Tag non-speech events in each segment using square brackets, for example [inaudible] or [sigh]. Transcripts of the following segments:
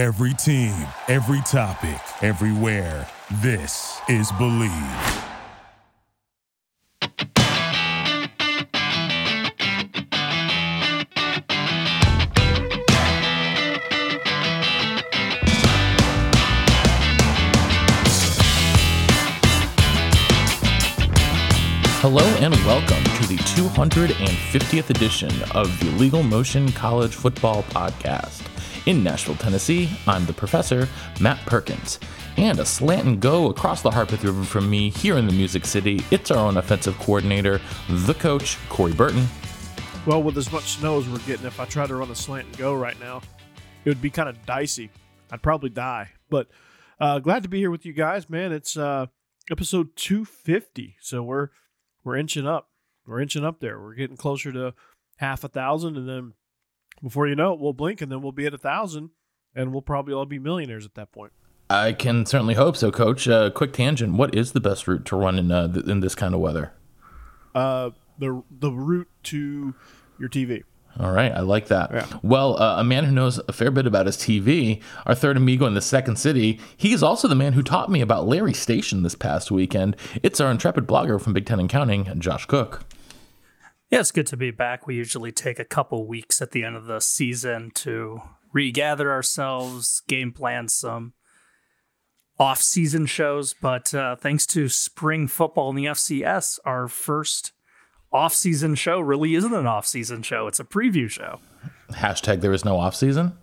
Every team, every topic, everywhere. This is Believe. Hello and welcome to the 250th edition of the Illegal Motion College Football Podcast. In Nashville, Tennessee, I'm the professor, Matt Perkins. And a slant and go across the Harpeth River from me here in the Music City, it's our own offensive coordinator, the coach, Corey Burton. Well, with as much snow as we're getting, if I tried to run a slant and go right now, it would be kind of dicey. I'd probably die. But uh, glad to be here with you guys, man. It's uh, episode 250, so we're we're inching up. We're inching up there. We're getting closer to half a thousand, and then before you know it, we'll blink, and then we'll be at a thousand, and we'll probably all be millionaires at that point. I can certainly hope so, Coach. Uh, quick tangent: What is the best route to run in uh, th- in this kind of weather? Uh, the the route to your TV. All right, I like that. Yeah. Well, uh, a man who knows a fair bit about his TV, our third amigo in the second city, he is also the man who taught me about Larry Station this past weekend. It's our intrepid blogger from Big Ten and Counting, Josh Cook. Yeah, it's good to be back. We usually take a couple weeks at the end of the season to regather ourselves, game plan some off season shows. But uh, thanks to spring football in the FCS, our first off season show really isn't an off season show, it's a preview show. Hashtag there is no off season.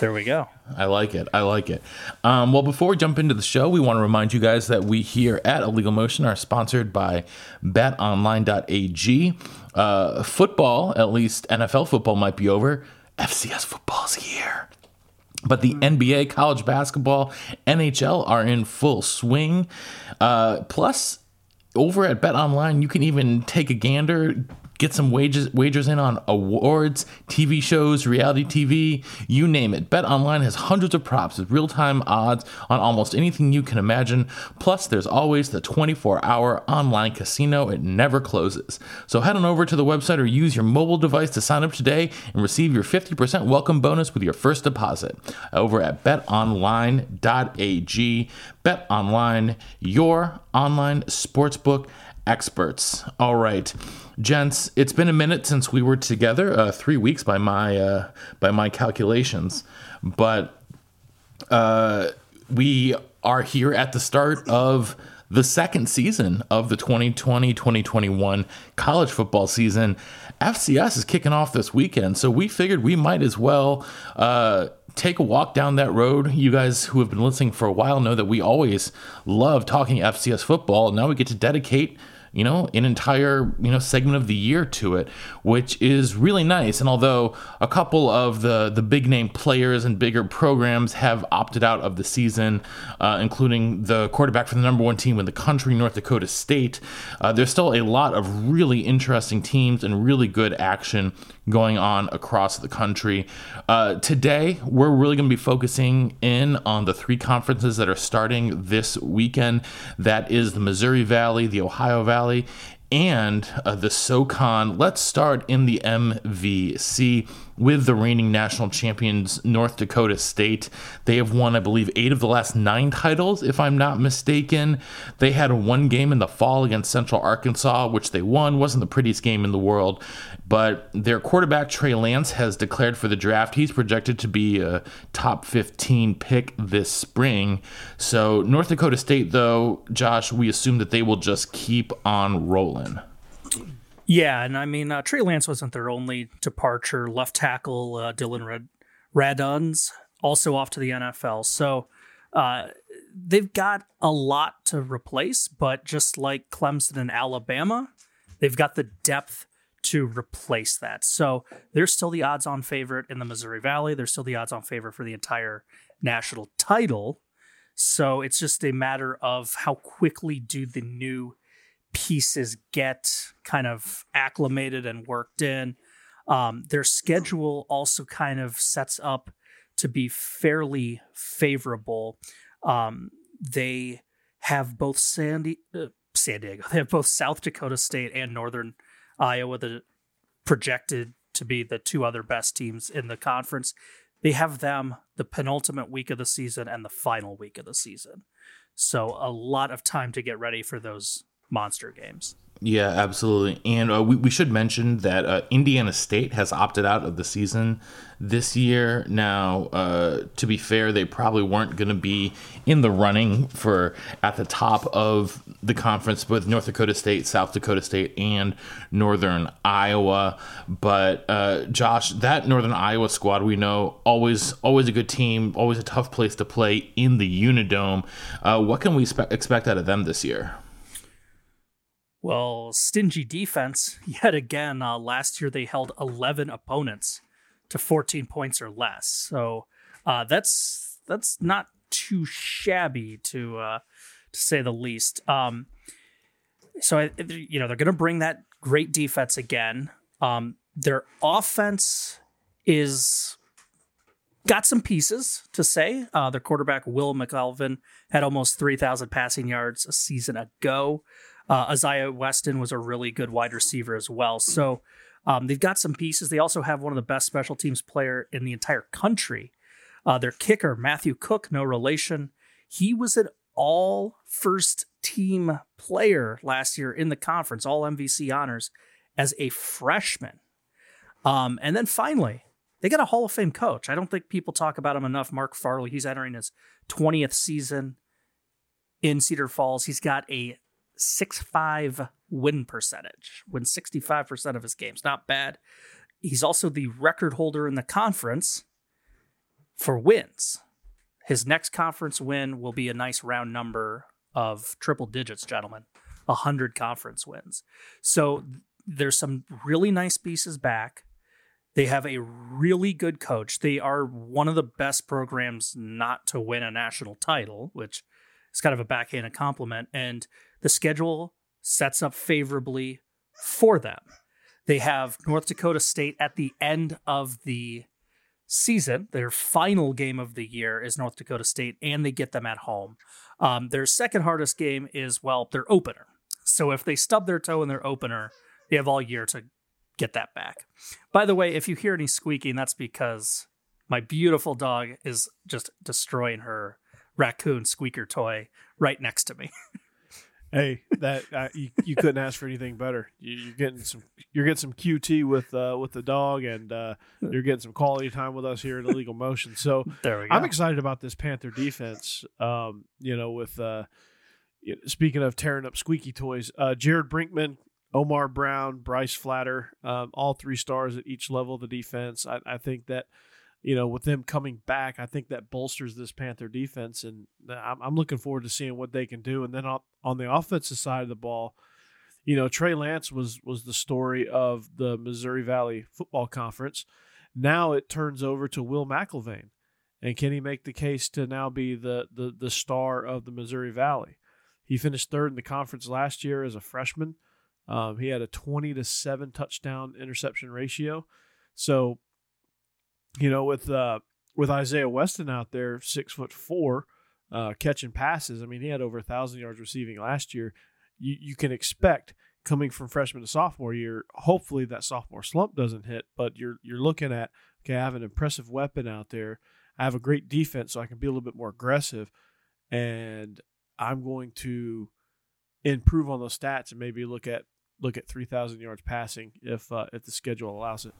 There we go. I like it. I like it. Um, well, before we jump into the show, we want to remind you guys that we here at Illegal Motion are sponsored by betonline.ag. Uh, football, at least NFL football, might be over. FCS football's here. But the NBA, college basketball, NHL are in full swing. Uh, plus, over at Bet Online, you can even take a gander, get some wages wagers in on awards, TV shows, reality TV, you name it. Bet Online has hundreds of props with real-time odds on almost anything you can imagine. Plus, there's always the 24-hour online casino. It never closes. So head on over to the website or use your mobile device to sign up today and receive your 50% welcome bonus with your first deposit over at betonline.ag. Bet Online, your online sportsbook experts. All right, gents, it's been a minute since we were together. Uh, three weeks by my uh, by my calculations, but uh, we are here at the start of the second season of the 2020-2021 college football season. FCS is kicking off this weekend, so we figured we might as well uh, take a walk down that road. You guys who have been listening for a while know that we always love talking FCS football. Now we get to dedicate you know, an entire, you know, segment of the year to it, which is really nice. And although a couple of the the big name players and bigger programs have opted out of the season, uh, including the quarterback for the number one team in the country, North Dakota State, uh, there's still a lot of really interesting teams and really good action going on across the country. Uh, today, we're really going to be focusing in on the three conferences that are starting this weekend. That is the Missouri Valley, the Ohio Valley, and uh, the SoCon. Let's start in the MVC with the reigning national champions, North Dakota State. They have won, I believe, eight of the last nine titles, if I'm not mistaken. They had one game in the fall against Central Arkansas, which they won. Wasn't the prettiest game in the world, but their quarterback, Trey Lance, has declared for the draft. He's projected to be a top 15 pick this spring. So, North Dakota State, though, Josh, we assume that they will just keep on rolling. Yeah, and I mean uh, Trey Lance wasn't their only departure. Left tackle uh, Dillon Rad- Radunz also off to the NFL. So uh, they've got a lot to replace, but just like Clemson and Alabama, they've got the depth to replace that. So they're still the odds-on favorite in the Missouri Valley. They're still the odds-on favorite for the entire national title. So it's just a matter of how quickly do the new pieces get kind of acclimated and worked in. Um, their schedule also kind of sets up to be fairly favorable. Um, they have both Sandy, uh, San Diego, [laughs] they have both South Dakota State and Northern Iowa that projected to be the two other best teams in the conference. they have them the penultimate week of the season and the final week of the season. So a lot of time to get ready for those monster games. Yeah, absolutely. And uh, we, we should mention that uh, Indiana State has opted out of the season this year. Now, uh, to be fair, they probably weren't going to be in the running for at the top of the conference with North Dakota State, South Dakota State, and Northern Iowa. But uh, Josh, that Northern Iowa squad, we know always always a good team, always a tough place to play in the Unidome. Uh, what can we spe- expect out of them this year? Well, stingy defense. [laughs] Yet again, uh, last year they held 11 opponents to 14 points or less. So uh, that's that's not too shabby to uh, to say the least. Um, so I, you know they're going to bring that great defense again. Um, their offense is got some pieces to say. Uh, their quarterback Will McElvain had almost 3,000 passing yards a season ago. Uh, Isaiah Weston was a really good wide receiver as well. So um, they've got some pieces. They also have one of the best special teams player in the entire country. Uh, their kicker Matthew Cook, no relation. He was an all first team player last year in the conference, all MVC honors as a freshman. Um, and then finally, they got a Hall of Fame coach. I don't think people talk about him enough. Mark Farley, he's entering his 20th season in Cedar Falls. He's got a six five win percentage, wins 65% of his games. Not bad. He's also the record holder in the conference for wins. His next conference win will be a nice round number of triple digits, gentlemen. 100 conference wins. So there's some really nice pieces back. They have a really good coach. They are one of the best programs not to win a national title, which is kind of a backhanded compliment. And the schedule sets up favorably for them. They have North Dakota State at the end of the season. Their final game of the year is North Dakota State, and they get them at home. Um, their second hardest game is, well, their opener. So if they stub their toe in their opener, they have all year to get that back. By the way, if you hear any squeaking, that's because my beautiful dog is just destroying her raccoon squeaker toy right next to me. [laughs] Hey, that uh, you, you couldn't ask for anything better. You, are getting some you're getting some QT with uh, with the dog, and uh, you're getting some quality time with us here at Illegal Motion. So [laughs] there we go. I'm excited about this Panther defense. Um, you know, with uh, speaking of tearing up squeaky toys, uh, Jared Brinkman, Omar Brown, Bryce Flater, um, all three stars at each level of the defense. I, I think that you know, with them coming back, I think that bolsters this Panther defense, and I'm, I'm looking forward to seeing what they can do. And then on, the offensive side of the ball, you know, Trey Lance was was the story of the Missouri Valley Football Conference. Now it turns over to Will McElvain, and can he make the case to now be the the the star of the Missouri Valley? He finished third in the conference last year as a freshman. Um, he had a 20 to 7 touchdown interception ratio. So you know, with uh, with Isaiah Weston out there, six foot four, uh, catching passes. I mean, he had over a thousand yards receiving last year. You you can expect coming from freshman to sophomore year. Hopefully, that sophomore slump doesn't hit. But you're you're looking at okay, I have an impressive weapon out there. I have a great defense, so I can be a little bit more aggressive, and I'm going to improve on those stats and maybe look at look at 3,000 yards passing if uh, if the schedule allows it.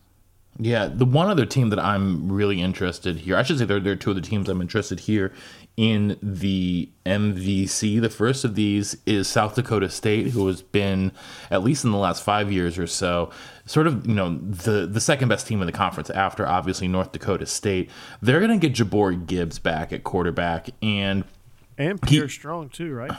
Yeah, the one other team that I'm really interested here, I should say there, there are two other teams I'm interested here in the MVC. The first of these is South Dakota State, who has been, at least in the last five years or so, sort of, you know, the, the second best team in the conference after obviously North Dakota State. They're going to get Jabori Gibbs back at quarterback. And and Pierre he, Strong too, right?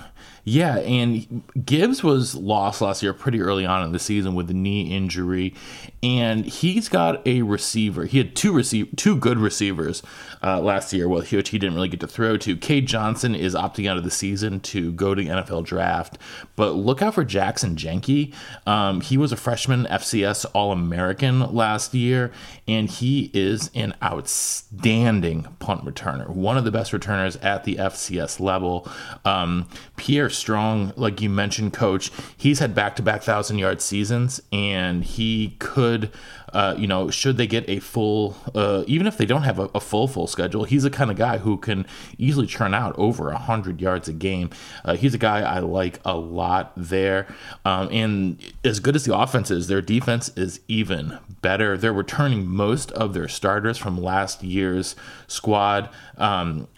Yeah, and Gibbs was lost last year pretty early on in the season with a knee injury, and he's got a receiver. He had two receive two good receivers uh, last year, which he didn't really get to throw to. Cade Johnson is opting out of the season to go to the NFL draft, but look out for Jaxon Janke. Um, he was a freshman FCS All American last year, and he is an outstanding punt returner, one of the best returners at the FCS level. Um, Pierre Strong, like you mentioned, coach, he's had back to back thousand yard seasons, and he could. Uh, you know, should they get a full, uh, even if they don't have a, a, full full schedule, he's the kind of guy who can easily churn out over a hundred yards a game. Uh, he's a guy I like a lot there, um, and as good as the offense is, their defense is even better. They're returning most of their starters from last year's squad. Um,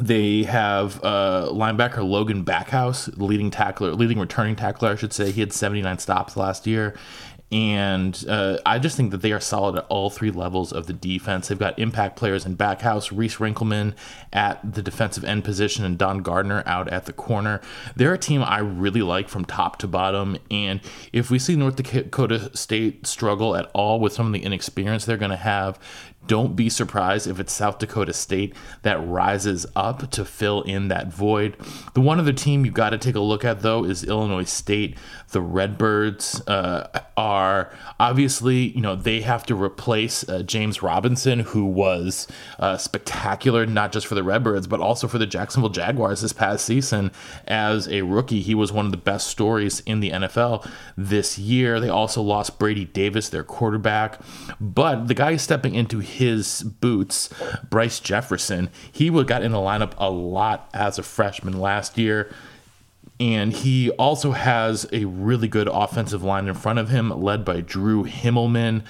they have uh, linebacker Logan Backhaus, leading tackler, leading returning tackler, I should say. He had 79 stops last year, and uh, I just think that they are solid at all three levels of the defense. They've got impact players in Backhaus, Reese Winkelman at the defensive end position, and Don Gardner out at the corner. They're a team I really like from top to bottom. And if we see North Dakota State struggle at all with some of the inexperience they're going to have, don't be surprised if it's South Dakota State that rises up to fill in that void. The one other team you've got to take a look at, though, is Illinois State. The Redbirds uh, are obviously, you know, they have to replace uh, James Robinson, who was uh, spectacular, not just for the Redbirds, but also for the Jacksonville Jaguars this past season. As a rookie, he was one of the best stories in the NFL this year. They also lost Brady Davis, their quarterback, but the guy stepping into his boots, Bryce Jefferson, he got in the lineup a lot as a freshman last year. And he also has a really good offensive line in front of him, led by Drew Himmelman.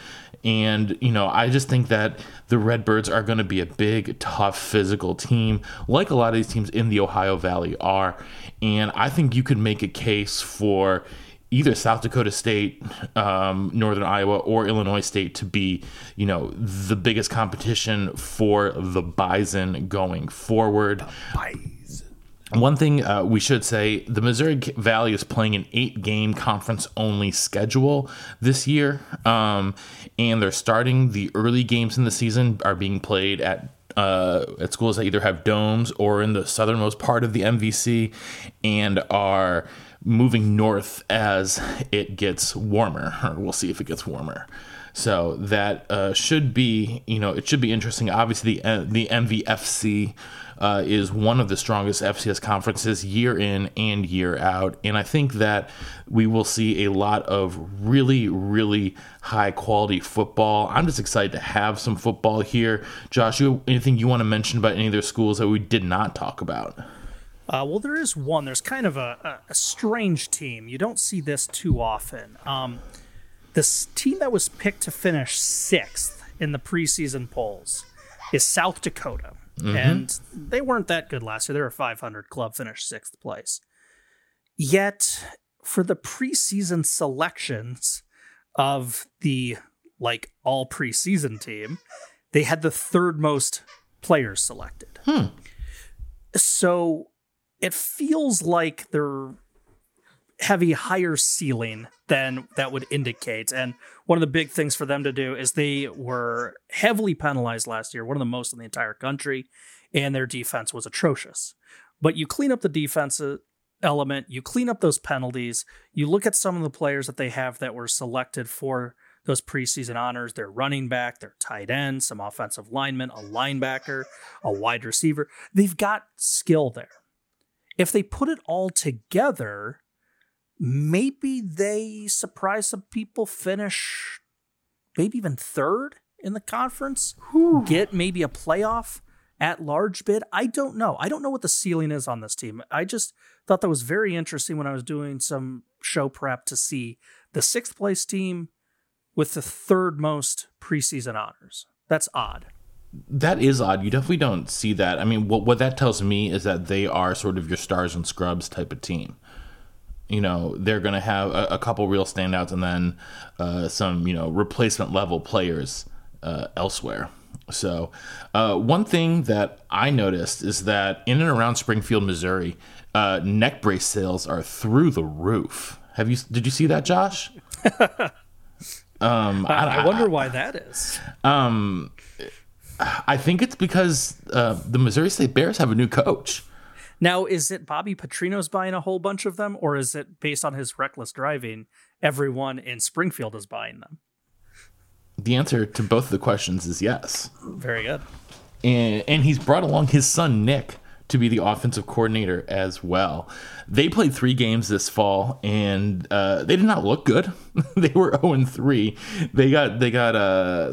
And, you know, I just think that the Redbirds are going to be a big, tough, physical team, like a lot of these teams in the Ohio Valley are. And I think you could make a case for either South Dakota State, um, Northern Iowa, or Illinois State to be, you know, the biggest competition for the Bison going forward. Bison. One thing uh, we should say the Missouri Valley is playing an eight game conference only schedule this year. Um, and they're starting the early games in the season are being played at uh, at schools that either have domes or in the southernmost part of the MVC and are moving north as it gets warmer, or we'll see if it gets warmer. So that uh, should be, you know, it should be interesting. Obviously, the uh, the MVFC uh, is one of the strongest FCS conferences year in and year out, and I think that we will see a lot of really, really high quality football. I'm just excited to have some football here. Josh, you, anything you want to mention about any of their schools that we did not talk about? Uh, well, there is one. There's kind of a, a, strange team. You don't see this too often. Um, this team that was picked to finish sixth in the preseason polls is South Dakota. Mm-hmm. And they weren't that good last year. They were a 500 club, finished sixth place. Yet, for the preseason selections of the like all preseason team, they had the third most players selected. Hmm. So it feels like they're a higher ceiling than that would indicate. And one of the big things for them to do is they were heavily penalized last year, one of the most in the entire country, and their defense was atrocious. But you clean up the defense uh, element, you clean up those penalties, you look at some of the players that they have that were selected for those preseason honors. Their running back, their tight end, some offensive linemen, a linebacker, a wide receiver. They've got skill there if they put it all together, maybe they surprise some people, finish maybe even third in the conference, Whew. get maybe a playoff at large bid. I don't know. I don't know what the ceiling is on this team. I just thought that was very interesting when I was doing some show prep to see the sixth place team with the third most preseason honors. That's odd. That is odd. You definitely don't see that. I mean, what what that tells me is that they are sort of your stars and scrubs type of team. You know, they're going to have a, a, couple real standouts and then uh, some, you know, replacement level players uh, elsewhere. So, uh, one thing that I noticed is that in and around Springfield, Missouri, uh, neck brace sales are through the roof. Have you? Did you see that, Josh? [laughs] um, I, I, wonder why that is. Um, I think it's because uh, the Missouri State Bears have a new coach. Now, is it Bobby Petrino's buying a whole bunch of them, or is it based on his reckless driving? Everyone in Springfield is buying them. The answer to both of the questions is yes. Very good. And, and he's brought along his son Nick to be the offensive coordinator as well. They played three games this fall, and uh, they did not look good. [laughs] they were zero and three. They got they got uh,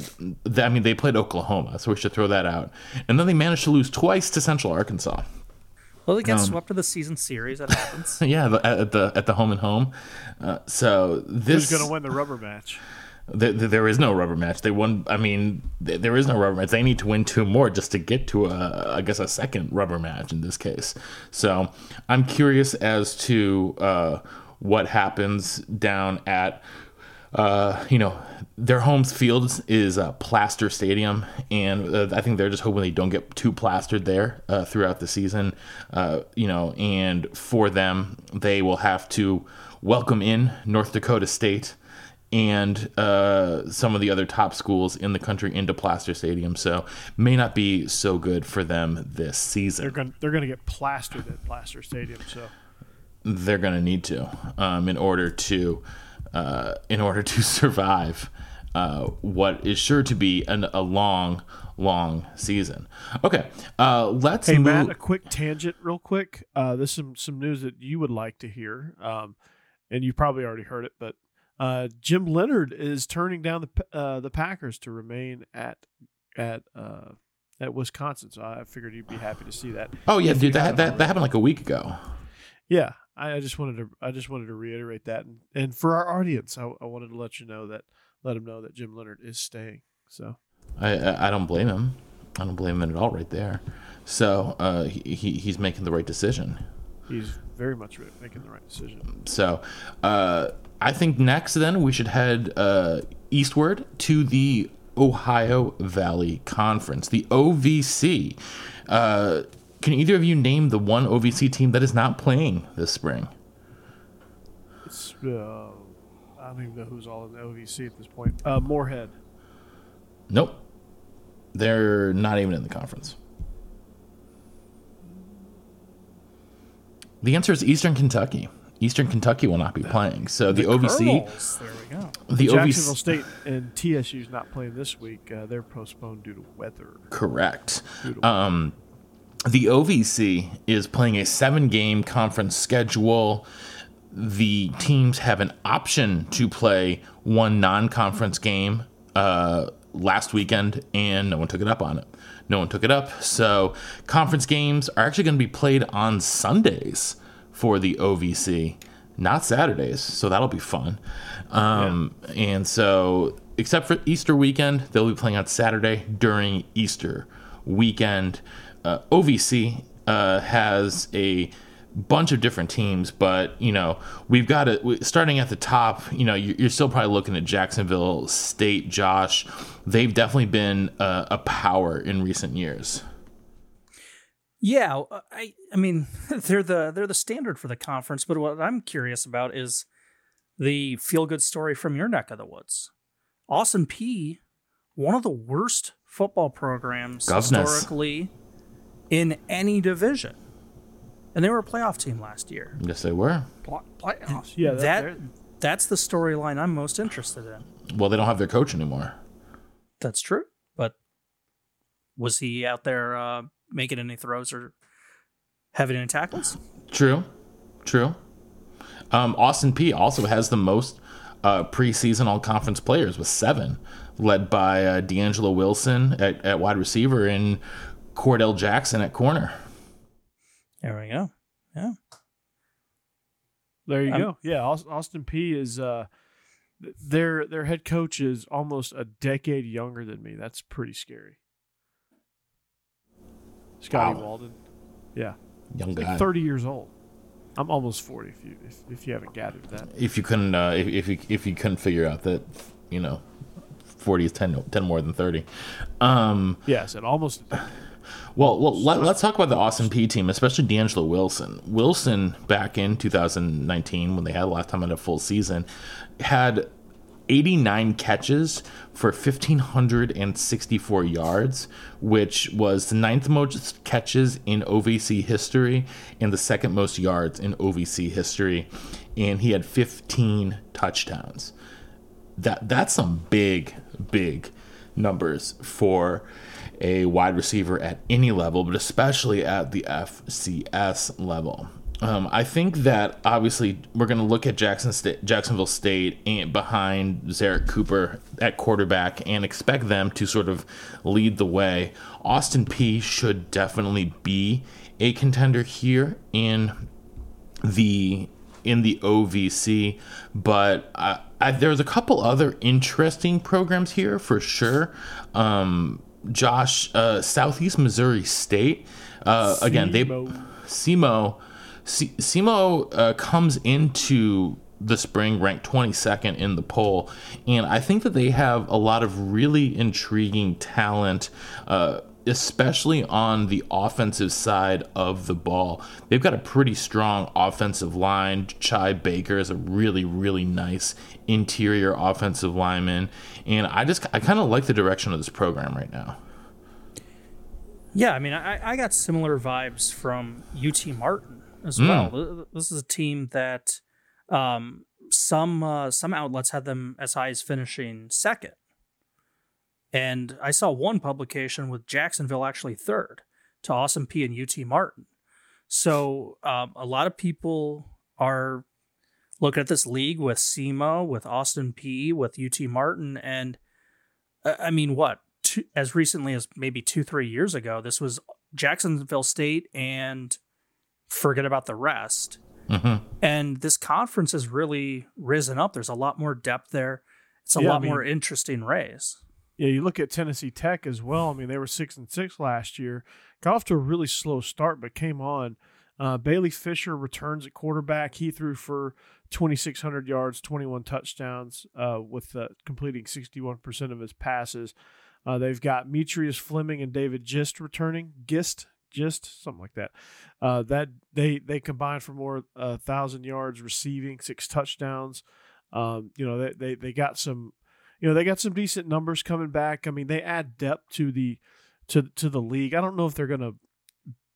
I mean they played Oklahoma, so we should throw that out. And then they managed to lose twice to Central Arkansas. Well, they get um, swept in the season series. That happens. [laughs] yeah, at the at the home and home. Uh, so this who's going to win the rubber match? There, there is no rubber match. They won. I mean, there is no rubber match. They need to win two more just to get to a, I guess, a second rubber match in this case. So I'm curious as to uh, what happens down at, uh, you know, their home field is a Plaster Stadium, and uh, I think they're just hoping they don't get too plastered there uh, throughout the season. Uh, you know, and for them, they will have to welcome in North Dakota State and uh, some of the other top schools in the country into Plaster Stadium. So may not be so good for them this season. They're going they're going to get plastered at Plaster Stadium. So they're going to need to um, in order to uh, in order to [laughs] survive uh, what is sure to be an, a long. Long season. Okay, uh, let's. Hey. Matt, a quick tangent, real quick. Uh, this is some some news that you would like to hear, um, and you probably already heard it, but uh, Jim Leonhard is turning down the uh, the Packers to remain at at uh, at Wisconsin. So I figured you'd be happy to see that. Oh yeah, dude, that that, that happened like a week ago. Yeah, I, I, just wanted to I just wanted to reiterate that, and, and for our audience, I, I wanted to let you know that let them know that Jim Leonhard is staying. So I I, I don't blame him. I don't blame him at all, right there. So uh, he he's making the right decision. He's very much making the right decision. So. Uh, I think next then we should head uh, eastward to the Ohio Valley Conference, the OVC. Uh, can either of you name the one OVC team that is not playing this spring? It's, uh, I don't even know who's all in the OVC at this point. Uh, Morehead. Nope. They're not even in the conference. The answer is Eastern Kentucky. Eastern Kentucky will not be playing. So the, the OVC. Colonels. There we go. The Jacksonville OVC, State and TSU is not playing this week. Uh, they're postponed due to weather. Correct. To um, the OVC is playing a seven-game conference schedule. The teams have an option to play one non-conference game uh, last weekend, and no one took it up on it. No one took it up. So conference games are actually going to be played on Sundays for the OVC, not Saturdays. So that'll be fun. Um, yeah. And so, except for Easter weekend, they'll be playing on Saturday during Easter weekend. Uh, OVC uh, has a bunch of different teams, but you know we've got it starting at the top. You know you're still probably looking at Jacksonville State, Josh. They've definitely been a, a power in recent years. Yeah, uh, I I mean [laughs] they're the they're the standard for the conference, but what I'm curious about is the feel good story from your neck of the woods. Austin Peay, one of the worst football programs historically in any division. And they were a playoff team last year. Yes, they were. playoffs. Yeah, that, that that's the storyline I'm most interested in. Well, they don't have their coach anymore. That's true. But was he out there uh, making any throws or having any tackles. True, true. Um, Austin Peay also has the most uh, preseason all conference players with seven, led by uh, DeAngelo Wilson at, at wide receiver and Cordell Jackson at corner. There we go. Yeah. There you I'm, go. Yeah, Austin Peay is uh, their their head coach is almost a decade younger than me. That's pretty scary. Scotty wow. Walden. Yeah. Young guy. Like 30 years old. I'm almost 40 if you if, if you haven't gathered that. If you couldn't uh, if, if you if you couldn't figure out that, you know, 40 is 10, 10 more than 30. Um Yes, and almost well, well let, us talk about the Austin Peay team, especially DeAngelo Wilson. Wilson, back in 2019, when they had the last time in a full season, had 89 catches for 1,564 yards, which was the ninth most catches in OVC history and the second most yards in OVC history. And he had 15 touchdowns. That That's some big, big numbers for a wide receiver at any level, but especially at the FCS level. Um, I think that obviously we're going to look at Jackson Jacksonville State and behind Zerrick Cooper at quarterback and expect them to sort of lead the way. Austin Peay should definitely be a contender here in the in the OVC, but I, I, there's a couple other interesting programs here for sure. Um, Josh, uh, Southeast Missouri State, uh, again they SEMO SEMO uh, comes into the spring ranked 22nd in the poll, and I think that they have a lot of really intriguing talent. Uh, especially on the offensive side of the ball. They've got a pretty strong offensive line. Chai Baker is a really, really nice interior offensive lineman. And I just, I kind of like the direction of this program right now. Yeah, I mean, I, I got similar vibes from UT Martin as mm. well. This is a team that um, some uh, some outlets had them as high as finishing second and I saw one publication with Jacksonville actually third to Awesome P and UT Martin. So um, a lot of people are looking at this league with SEMO, with Austin Peay, with UT Martin, and uh, I mean, what? Two, as recently as maybe two, three years ago, this was Jacksonville State, and forget about the rest. Mm-hmm. And this conference has really risen up. There's a lot more depth there. It's a yeah, lot I mean, more interesting race. Yeah, you look at Tennessee Tech as well. I mean, they were six and six last year. Got off to a really slow start, but came on. Uh, Bailey Fisher returns at quarterback. He threw for 2,600 yards, 21 touchdowns, uh, with uh, completing 61% of his passes. Uh, they've got Metrius Fleming and David Gist returning. Gist, Gist, something like that. Uh, that they they combined for more uh, thousand yards receiving, six touchdowns. Um, you know, they, they they got some you know they got some decent numbers coming back. I mean, they add depth to the to to the league. I don't know if they're to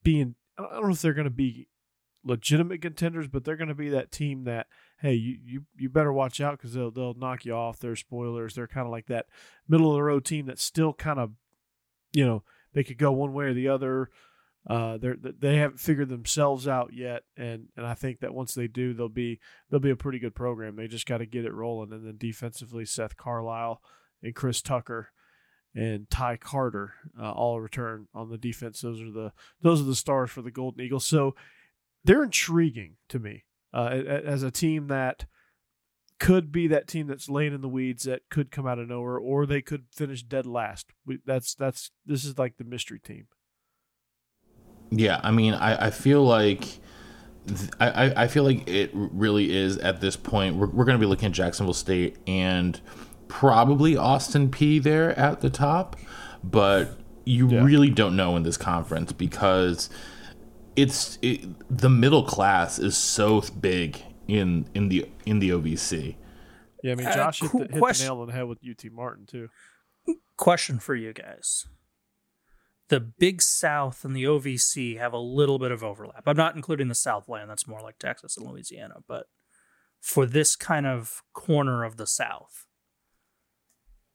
be in. I don't know if they're to be legitimate contenders, but they're going to be that team that hey, you you, you better watch out because they'll they'll knock you off. They're spoilers. They're kind of like that middle of the road team that's still kind of you know they could go one way or the other. Uh, they they haven't figured themselves out yet, and and I think that once they do, they'll be they'll be a pretty good program. They just got to get it rolling, and then defensively, Seth Carlisle and Chris Tucker and Ty Carter uh, all return on the defense. Those are the those are the stars for the Golden Eagles. So they're intriguing to me uh, as a team that could be that team that's laying in the weeds that could come out of nowhere, or they could finish dead last. We, that's that's this is like the mystery team. Yeah, I mean, I, I feel like. I, I feel like it really is at this point. We're, we're going to be looking at Jacksonville State and probably Austin Peay there at the top, but you yeah. really don't know in this conference because it's it, the middle class is so big in in the in the OVC. Yeah, I mean uh, Josh uh, hit, the, hit the nail on the head with UT Martin too. Question for you guys: the Big South and the OVC have a little bit of overlap. I'm not including the Southland, that's more like Texas and Louisiana, but for this kind of corner of the South,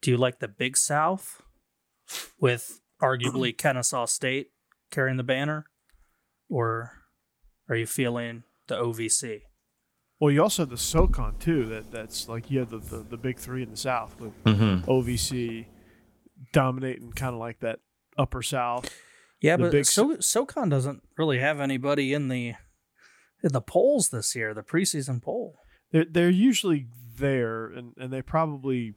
do you like the Big South with arguably Kennesaw State carrying the banner? Or are you feeling the OVC? Well, you also have the SoCon too. That that's like you have the, the, the big three in the South with mm-hmm. OVC dominating, kind of like that upper south. Yeah, but big... so SoCon doesn't really have anybody in the in the polls this year, the preseason poll. They're they're usually there, and, and they probably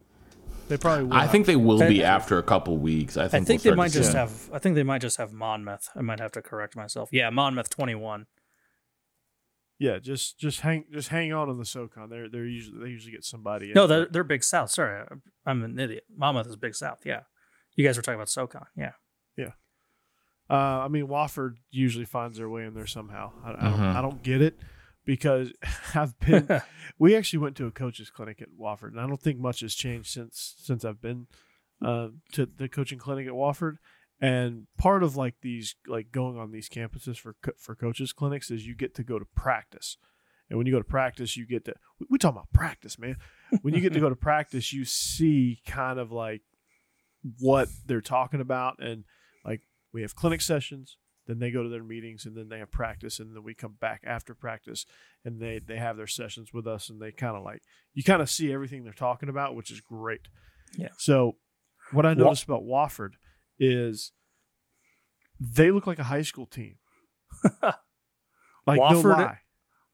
they probably. Will I think they will be after a couple weeks. I think. I think we'll they might just have. I think they might just have Monmouth. I might have to correct myself. Yeah, Monmouth twenty one. Yeah, just just hang just hang on on the SoCon. They're they're usually they usually get somebody. No, they're they're Big South. Sorry, I'm an idiot. Monmouth is Big South. Yeah, you guys were talking about SoCon. Yeah. Yeah. Uh, I mean, Wofford usually finds their way in there somehow. I, I, don't, mm-hmm. I don't get it because [laughs] I've [laughs] been. we actually went to a coaches clinic at Wofford, and I don't think much has changed since since I've been uh, to the coaching clinic at Wofford. And part of like these like going on these campuses for for coaches clinics is you get to go to practice. And when you go to practice, you get to we, we talk about practice, man. When you get to go to [laughs] practice, you see kind of like what they're talking about. And like we have clinic sessions, then they go to their meetings, and then they have practice, and then we come back after practice, and they they have their sessions with us, and they kind of like you kind of see everything they're talking about, which is great. Yeah. So what I noticed about Wofford is they look like a high school team. [laughs] like no Wofford- lie,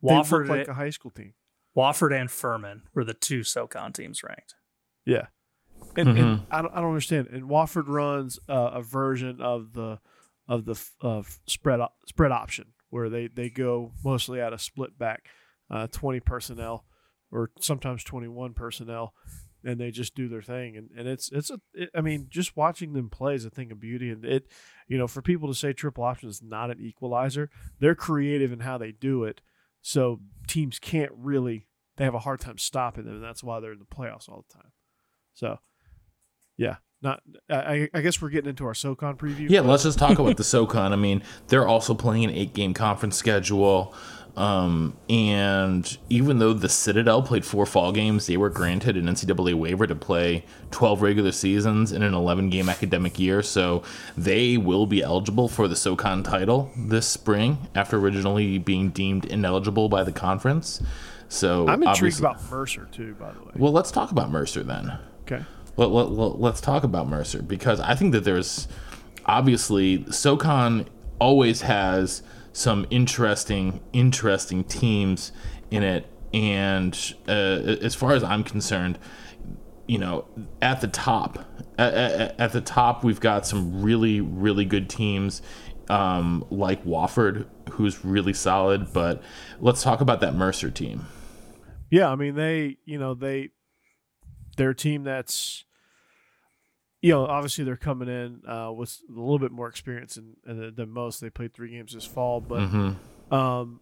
they Wofford, look like a high school team. Wofford and Furman were the two SoCon teams ranked. Yeah, and, and Mhm. I don't I don't understand. And Wofford runs uh, a version of the of the of spread spread option where they they go mostly at a split back, uh, twenty personnel or sometimes twenty one personnel, and they just do their thing. And and it's it's a it, I mean just watching them play is a thing of beauty. And it you know for people to say triple option is not an equalizer, they're creative in how they do it. So teams can't really they have a hard time stopping them, and that's why they're in the playoffs all the time. So, yeah, not. I, I guess we're getting into our SoCon preview. Yeah, let's just talk about the SoCon. I mean, they're also playing an eight game conference schedule. Um, and even though the Citadel played four fall games, they were granted an NCAA waiver to play 12 regular seasons in an 11 game academic year. So they will be eligible for the SoCon title this spring after originally being deemed ineligible by the conference. So I'm intrigued about Mercer too. By the way, Well, let's talk about Mercer then okay. Let, let, let, let's talk about Mercer because I think that there's obviously SoCon always has some interesting, interesting teams in it. And uh, as far as I'm concerned, you know, at the top, at, at, at the top, we've got some really, really good teams um, like Wofford, who's really solid. But let's talk about that Mercer team. Yeah, I mean they, you know, they they're a team that's you know, obviously they're coming in uh, with a little bit more experience than, most. They played three games this fall, but Mm-hmm. um,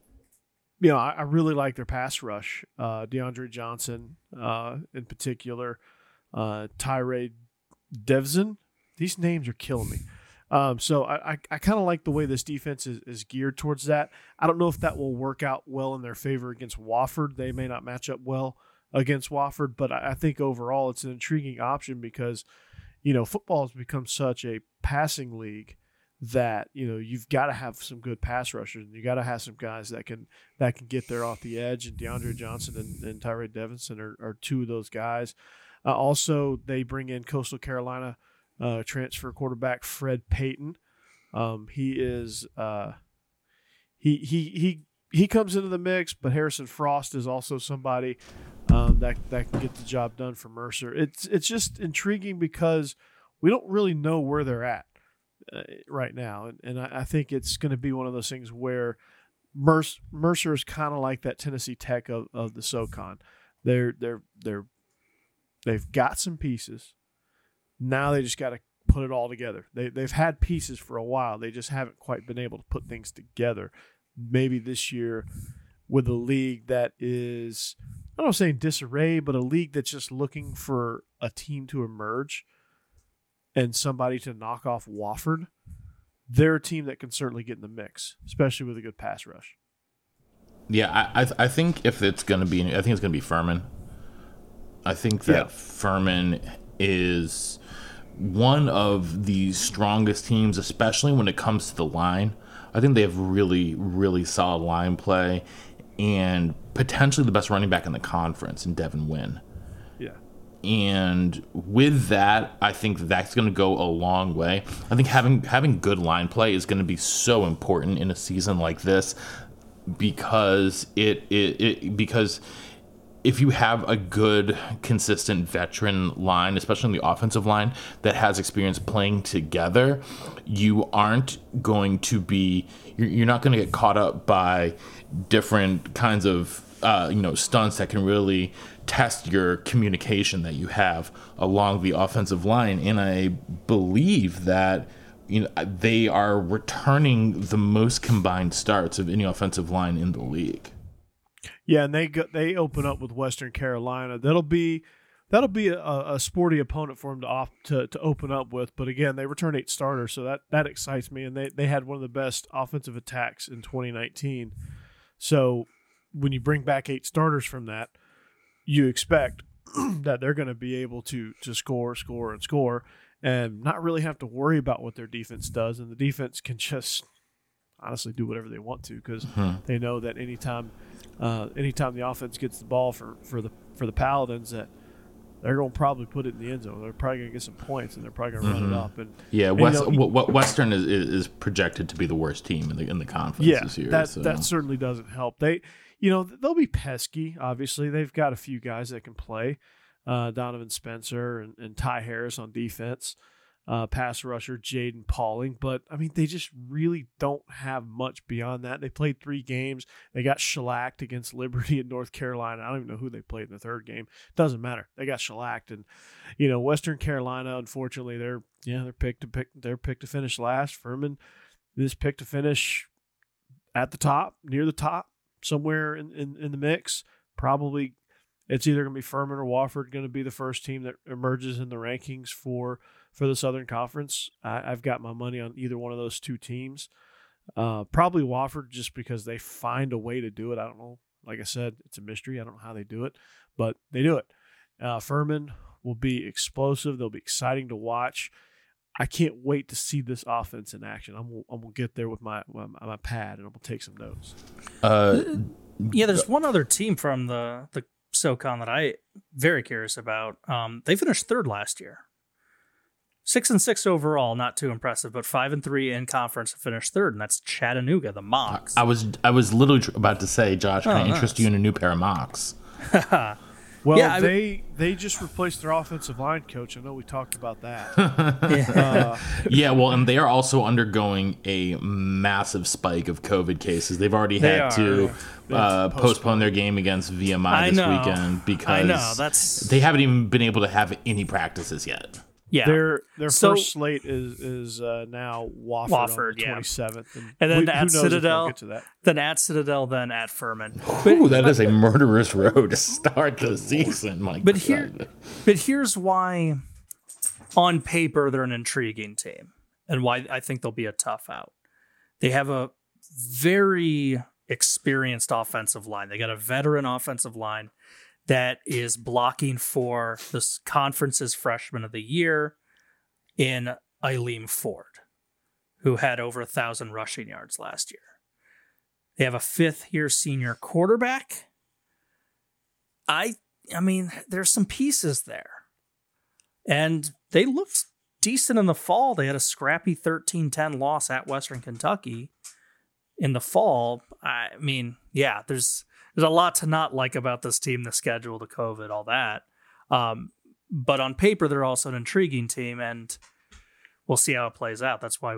you know, I, I really like their pass rush. Uh, DeAndre Johnson, uh, in particular, uh, Tyree Devson. These names are killing me. Um, so I, I, I kind of like the way this defense is, is geared towards that. I don't know if that will work out well in their favor against Wofford. They may not match up well against Wofford, but I, I think overall it's an intriguing option because, you know, football has become such a passing league that you know you've got to have some good pass rushers and you got to have some guys that can that can get there off the edge and DeAndre Johnson and, and Tyree Devinson are, are two of those guys. Uh, also, they bring in Coastal Carolina uh, transfer quarterback Fred Payton. Um, he is uh, he he he he comes into the mix, but Harrison Frost is also somebody um, that that can get the job done for Mercer. It's it's just intriguing because we don't really know where they're at uh, right now, and, and I, I think it's going to be one of those things where Mercer, Mercer is kind of like that Tennessee Tech of, of the SoCon. They're they're they're they've got some pieces. Now they just got to put it all together. They they've had pieces for a while. They just haven't quite been able to put things together. Maybe this year with a league that is I don't say disarray, but a league that's just looking for a team to emerge and somebody to knock off Wofford, they're a team that can certainly get in the mix, especially with a good pass rush. Yeah, I I, th- I think if it's gonna be, I think it's gonna be Furman. I think that Yeah. Furman is one of the strongest teams, especially when it comes to the line. I think they have really, really solid line play, and potentially the best running back in the conference in Devin Wynn. Yeah. and with that, I think that's going to go a long way. I think having having good line play is going to be so important in a season like this because it, it, it because if you have a good, consistent veteran line, especially on the offensive line that has experience playing together, you aren't going to be, you're, not going to get caught up by different kinds of, uh, you know, stunts that can really test your communication that you have along the offensive line. And I believe that you know they are returning the most combined starts of any offensive line in the league. Yeah, and they go, they open up with Western Carolina. That'll be that'll be a, a sporty opponent for them to off to, to open up with. But again, they return eight starters, so that that excites me. And they they had one of the best offensive attacks in 2019. So when you bring back eight starters from that, you expect [clears throat] that they're going to be able to to score, score, and score. and not really have to worry about what their defense does, and the defense can just honestly do whatever they want to because Hmm. they know that anytime, uh, anytime the offense gets the ball for, for the for the Paladins, that they're going to probably put it in the end zone. They're probably going to get some points, and they're probably going to run it up. And Yeah, and, you West, know, Western is, is is projected to be the worst team in the in the conference yeah, this year. that so. that certainly doesn't help. They, you know, they'll be pesky. Obviously, they've got a few guys that can play. Uh, Donovan Spencer and, and Ty Harris on defense, uh, pass rusher Jaden Pauling. But I mean, they just really don't have much beyond that. They played three games. They got shellacked against [laughs] Liberty in North Carolina. I don't even know who they played in the third game. Doesn't matter. They got shellacked, and you know, Western Carolina. Unfortunately, they're yeah they're picked to pick. They're picked to finish last. Furman is picked to finish at the top, near the top, somewhere in, in, in the mix. Probably it's either going to be Furman or Wofford going to be the first team that emerges in the rankings for for the Southern Conference. I, I've got my money on either one of those two teams. Uh, probably Wofford just because they find a way to do it. I don't know. Like I said, it's a mystery. I don't know how they do it, but they do it. Uh, Furman will be explosive. They'll be exciting to watch. I can't wait to see this offense in action. I'm gonna, I'm gonna get there with my my, my pad and I'm gonna take some notes. uh, Yeah, there's one other team from the the SoCon that I very curious about. Um, they finished third last year. Six and six overall, not too impressive, but five and three in conference to finish third, and that's Chattanooga, the Mocs. I was I was literally about to say, Josh, can Oh, I interest nice. you in a new pair of mocks? [laughs] Well, Yeah, I mean- they they just replaced their offensive line coach. I know we talked about that. [laughs] Yeah. uh, Yeah, well, and they are also undergoing a massive spike of COVID cases. They've already had are. to uh, have to postpone their game against VMI I this know. weekend because I know, that's- they haven't even been able to have any practices yet. Yeah. their their So- first slate is is uh, now Wofford, on Wofford, the yeah. 27th, and, And then who, at who knows if they'll Citadel. get to that. then at Citadel, then at Furman. Ooh, that is a murderous [laughs] road to start the season. My But God. here, but here's why, on paper, they're an intriguing team, and why I think they'll be a tough out. They have a very experienced offensive line. They got a veteran offensive line that is blocking for this conference's freshman of the year in Ailym Ford, who had over a thousand rushing yards last year. They have a fifth year senior quarterback. I I mean, there's some pieces there. And they looked decent in the fall. They had a scrappy 13-10 loss at Western Kentucky in the fall. I mean, yeah, there's there's a lot to not like about this team, the schedule, the COVID, all that. Um, but on paper, they're also an intriguing team, and we'll see how it plays out. That's why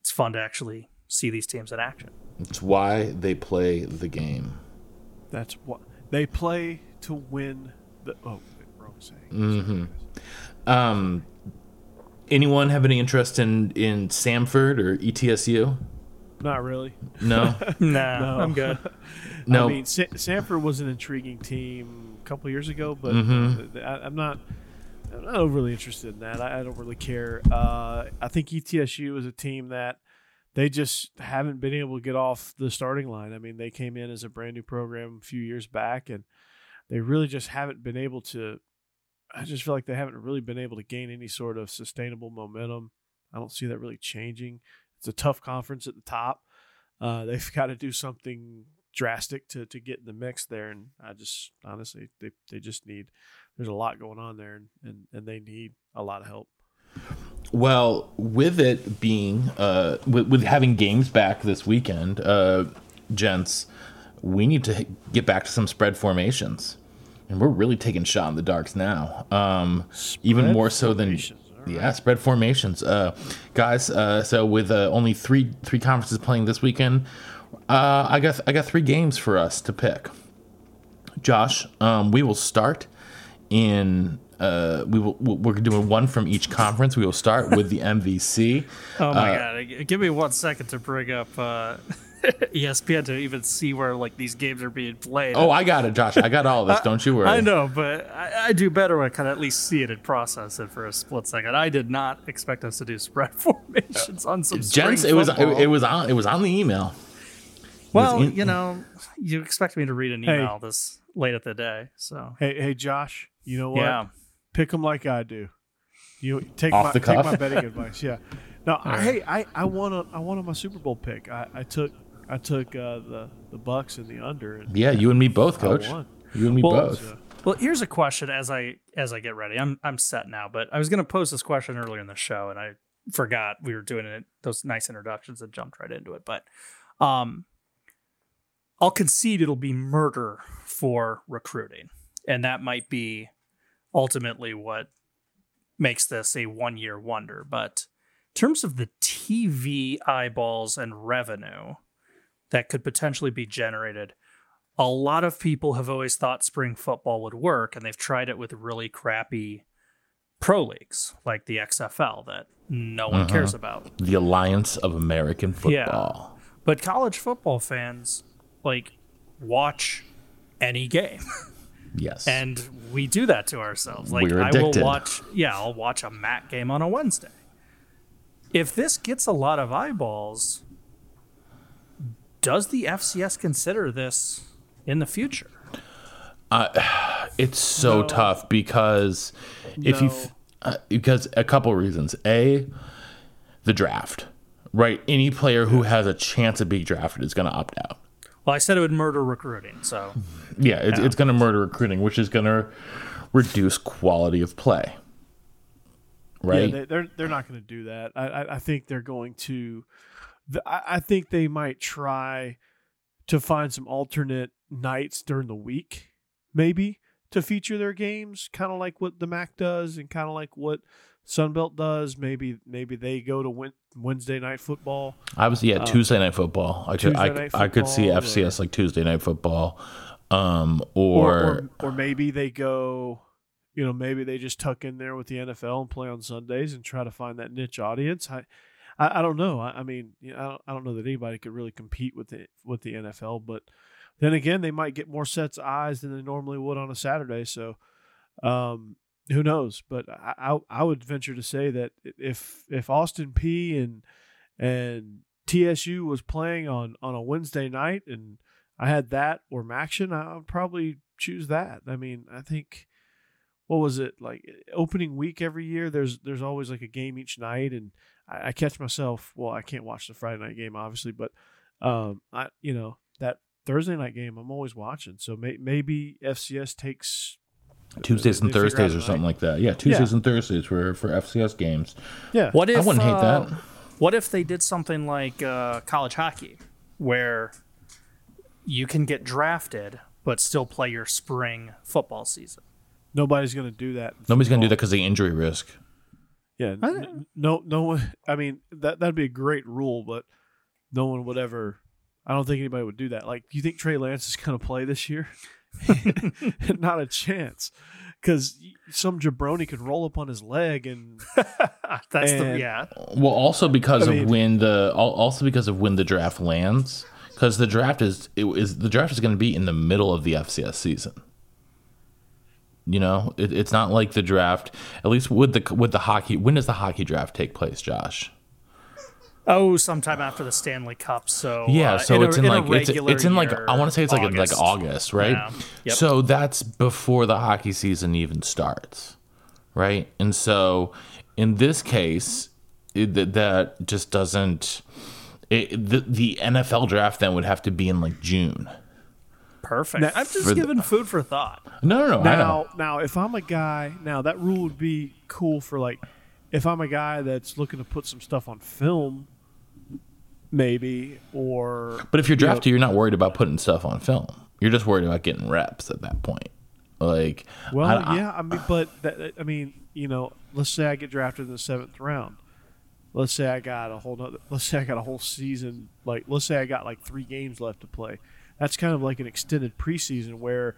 it's fun to actually see these teams in action. it's why they play the game. That's what they play to win the. Oh, wait, wrong saying. Mm-hmm. Um, anyone have any interest in in Samford or ETSU? Not really. No, [laughs] Nah, No. I'm good. [laughs] no. I mean, Sa- Samford was an intriguing team a couple years ago, but Mhm. uh, I, I'm not. I'm not overly interested in that. I, I don't really care. Uh, I think ETSU is a team that they just haven't been able to get off the starting line. I mean, they came in as a brand new program a few years back, and they really just haven't been able to. I just feel like they haven't really been able to gain any sort of sustainable momentum. I don't see that really changing. It's a tough conference at the top. Uh, [laughs] they've got to do something drastic to, to get in the mix there, and I just honestly they, they just need. There's a lot going on there, and, and, and they need a lot of help. Well, with it being uh, with, with having games back this weekend, uh, gents, we need to get back to some spread formations, and we're really taking shot in the darks now. Um, even more so than yeah, spread formations, uh, guys. Uh, so with uh, only three three conferences playing this weekend, uh, I got I got three games for us to pick. Josh, um, we will start in. Uh, we will. We're doing one from each conference. We will start with the MVC. Oh my Uh, god! Give me one second to bring up uh, [laughs] ESPN to even see where like these games are being played. Oh, I got it, Josh. I got all this. [laughs] Don't you worry. I know, but I, I do better when I can at least see it and process it for a split second. I did not expect us to do spread [laughs] formations on some Gents, it was it, it was on it was on the email. well, in- you know, you expect me to read an Hey. email this late at the day, so Hey hey Josh, you know what? yeah, Pick them like I do. You take Off my the take my betting [laughs] advice. Yeah. No, I, hey, I I won a I won on my Super Bowl pick. I, I took I took uh, the the Bucks and the under. And Yeah, you and me both, coach. You and me Well, both. So, Well, here's a question as I as I get ready. I'm I'm set now, but I was going to pose this question earlier in the show, and I forgot we were doing it. Those nice introductions and jumped right into it. But um, I'll concede it'll be murder for recruiting, and that might be ultimately what makes this a one year wonder. But in terms of the TV eyeballs and revenue that could potentially be generated, a lot of people have always thought spring football would work, and they've tried it with really crappy pro leagues like the XFL that no one uh-huh. cares about. the Alliance of American Football. Yeah. But college football fans like watch any game. [laughs] Yes. And we do that to ourselves. Like I will watch yeah, I'll watch a MAC game on a Wednesday. If this gets a lot of eyeballs, does the FCS consider this in the future? [sighs] it's so No. tough because if you No. th- uh, because a couple reasons. A, the draft. Right? Any player who has a chance of being drafted is going to opt out. Well, I said it would murder recruiting, so Yeah, it's, it's going to murder recruiting, which is going to reduce quality of play. Right? Yeah, they, they're they're not going to do that. I, I I think they're going to. The, I, I think they might try to find some alternate nights during the week, maybe to feature their games, kind of like what the MAC does, and kind of like what Sunbelt does. Maybe maybe they go to Wed- Wednesday night football. I was yeah, Tuesday night football. I could, I, Tuesday I could see football FCS like Tuesday night football, um, or, or, or or maybe they go you know maybe they just tuck in there with the NFL and play on Sundays and try to find that niche audience I I, I don't know I, I mean you know, I, don't, I don't know that anybody could really compete with the with the NFL but then again they might get more sets of eyes than they normally would on a Saturday so um who knows but I, I I would venture to say that if if Austin Peay and and TSU was playing on on a Wednesday night and I had that or Maction, I would probably choose that. I mean, I think what was it like opening week every year? There's there's always like a game each night, and I, I catch myself. Well, I can't watch the Friday night game obviously, but um, I you know that Thursday night game I'm always watching. So may, maybe FCS takes Tuesdays and they figure out Thursdays a or something like that. Yeah, Tuesdays and Thursdays for for FCS games. yeah. What if I wouldn't hate uh, that. What if they did something like uh, college hockey, where you can get drafted but still play your spring football season? Nobody's going to do that. Nobody's gonna do that because of the injury risk. Yeah, I- n- no, no one. [laughs] I mean, that that'd be a great rule, but no one would ever. I don't think anybody would do that. Like, do you think Trey Lance is going to play this year? [laughs] [laughs] Not a chance, because some jabroni could roll up on his leg and That's the And- yeah. Well, also because I of mean- when the also because of when the draft lands, because the draft is it is the draft is going to be in the middle of the FCS season. You know, it, it's not like the draft. At least with the with the hockey, when does the hockey draft take place, Josh? Oh, sometime after the Stanley Cup. So Yeah, uh, so a- it's in a like it's, regular it's in like I want to say it's like in like August. Right? Yeah. Yep. So that's before the hockey season even starts, right? And so in this case, it, that- that just doesn't. It, the the NFL draft then would have to be in like June. Perfect. Now- I'm just For the- giving food for thought. No, no, no. Now, now, if I'm a guy, now that rule would be cool for like, if I'm a guy that's looking to put some stuff on film, maybe, or But if you're you know, drafted, you're not worried about putting stuff on film. You're just worried about getting reps at that point. Like, Well, I- I- yeah, I mean, but that, I mean, you know, let's say I get drafted in the seventh round. Let's say I got a whole nother, let's say I got a whole season. Like, let's say I got like three games left to play. That's kind of like an extended preseason where,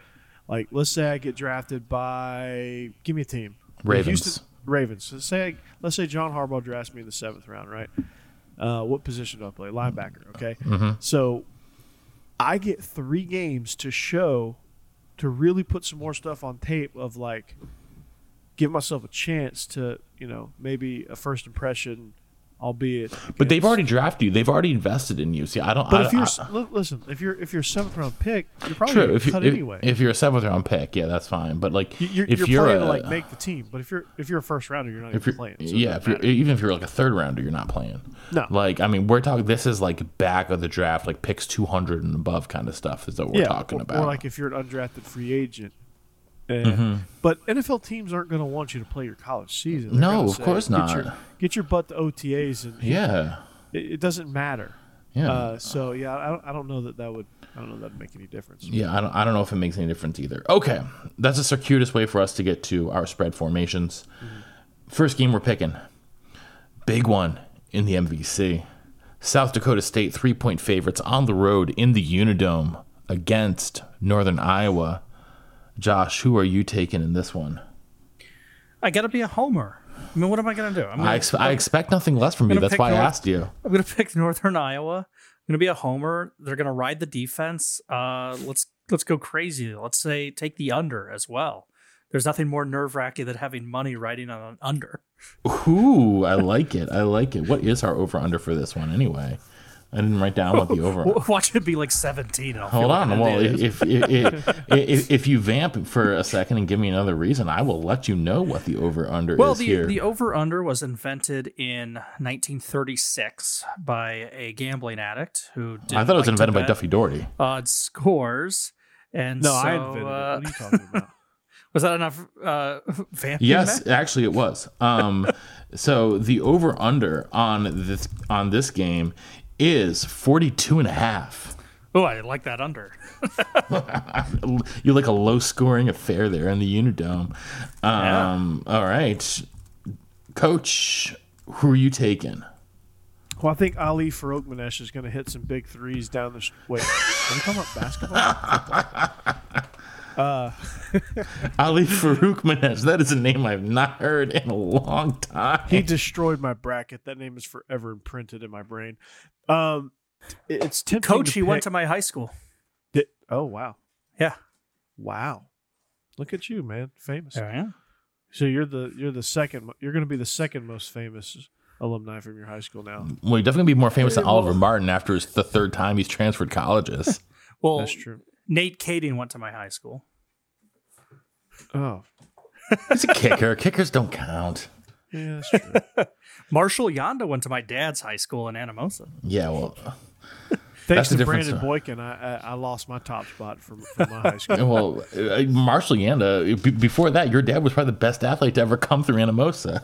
like, let's say I get drafted by, give me a team, Ravens. Houston, Ravens. So say, I, let's say John Harbaugh drafts me in the seventh round, right? Uh, what position do I play? Linebacker. Okay. So I get three games to show to really put some more stuff on tape of like give myself a chance to you know maybe a first impression albeit. But they've already drafted you. They've already invested in you. See, I don't. But I, if you're I- listen, if you're if you're a seventh round pick, you're probably true, if, you, cut if, anyway. if you're a seventh round pick, yeah, that's fine. But like, You- you're, if you're, you're, playing a, to like make the team, but if you're if you're a first rounder, you're not if even you're, playing. So yeah, if you're, even if you're like a third rounder, you're not playing. No. like I mean, we're talking. This is like back of the draft, like picks 200 and above kind of stuff. Is what we're yeah, talking or, about. Or like if you're an undrafted free agent. Uh, Mm-hmm. But NFL teams aren't going to want you to play your college season. They're No, of say, course "Get not." Your, get your butt to OTAs, and yeah, it, it doesn't matter. yeah. Uh, so yeah, I don't, I don't know that that would I don't know that would make any difference. Yeah, I don't, I don't know if it makes any difference either. Okay, that's a circuitous way for us to get to our spread formations. First game we're picking, big one in the MVC. South Dakota State three point favorites on the road in the Unidome against Northern Iowa. Josh, who are you taking in this one? I got to be a homer. I mean, what am I going to do? I'm gonna, ex- I expect nothing less from you. That's why I asked you. I'm going to pick Northern Iowa. I'm going to be a homer. They're going to ride the defense. Uh, let's let's go crazy. Let's say take the under as well. There's nothing more nerve wracking than having money riding on an under. Ooh, I like it. I like it. What is our over under for this one anyway? I didn't write down what the [laughs] over. Watch it be like 17. And I'll Hold feel like on. Well, if if, if, if if you vamp for a second and give me another reason, I will let you know what the over under Well, is the, here. the over under was invented in 1936 by a gambling addict who did I thought it was invented by Duffy Doherty. odd scores. And No, so, I invented it. uh, What are you talking about? [laughs] [laughs] was that enough uh, vamping? Yes, Matt? actually, it was. Um, so the over under on this on this game is 42 and a half. Oh, I like that under. You like a low scoring affair there in the Unidome. Um, All right, Coach, who are you taking? Well, I think Ali Farokhmanesh is going to hit some big threes down the. Sh- Wait, are we talking about basketball? [laughs] [laughs] Ali Farokhmanesh. That is a name I've not heard in a long time. He destroyed my bracket. That name is forever imprinted in my brain. Um, it's tempting. Coach, to he went to my high school. Di- oh wow, Yeah. wow! Look at you, man, famous. There I am. So you're the you're the second. You're going to be the second most famous alumni from your high school now. Well, you're definitely going to be more famous than Oliver Martin after his, the third time he's transferred colleges. [laughs] Well, That's true. Nate Kading went to my high school. Oh, he's a kicker. [laughs] Kickers don't count. yeah, that's true. [laughs] Marshall Yanda went to my dad's high school in Anamosa. Yeah, well, Thanks the to difference, Brandon? Boykin, I, I I lost my top spot from, from my high school. well, uh, Marshall Yanda. b- Before that, your dad was probably the best athlete to ever come through Anamosa.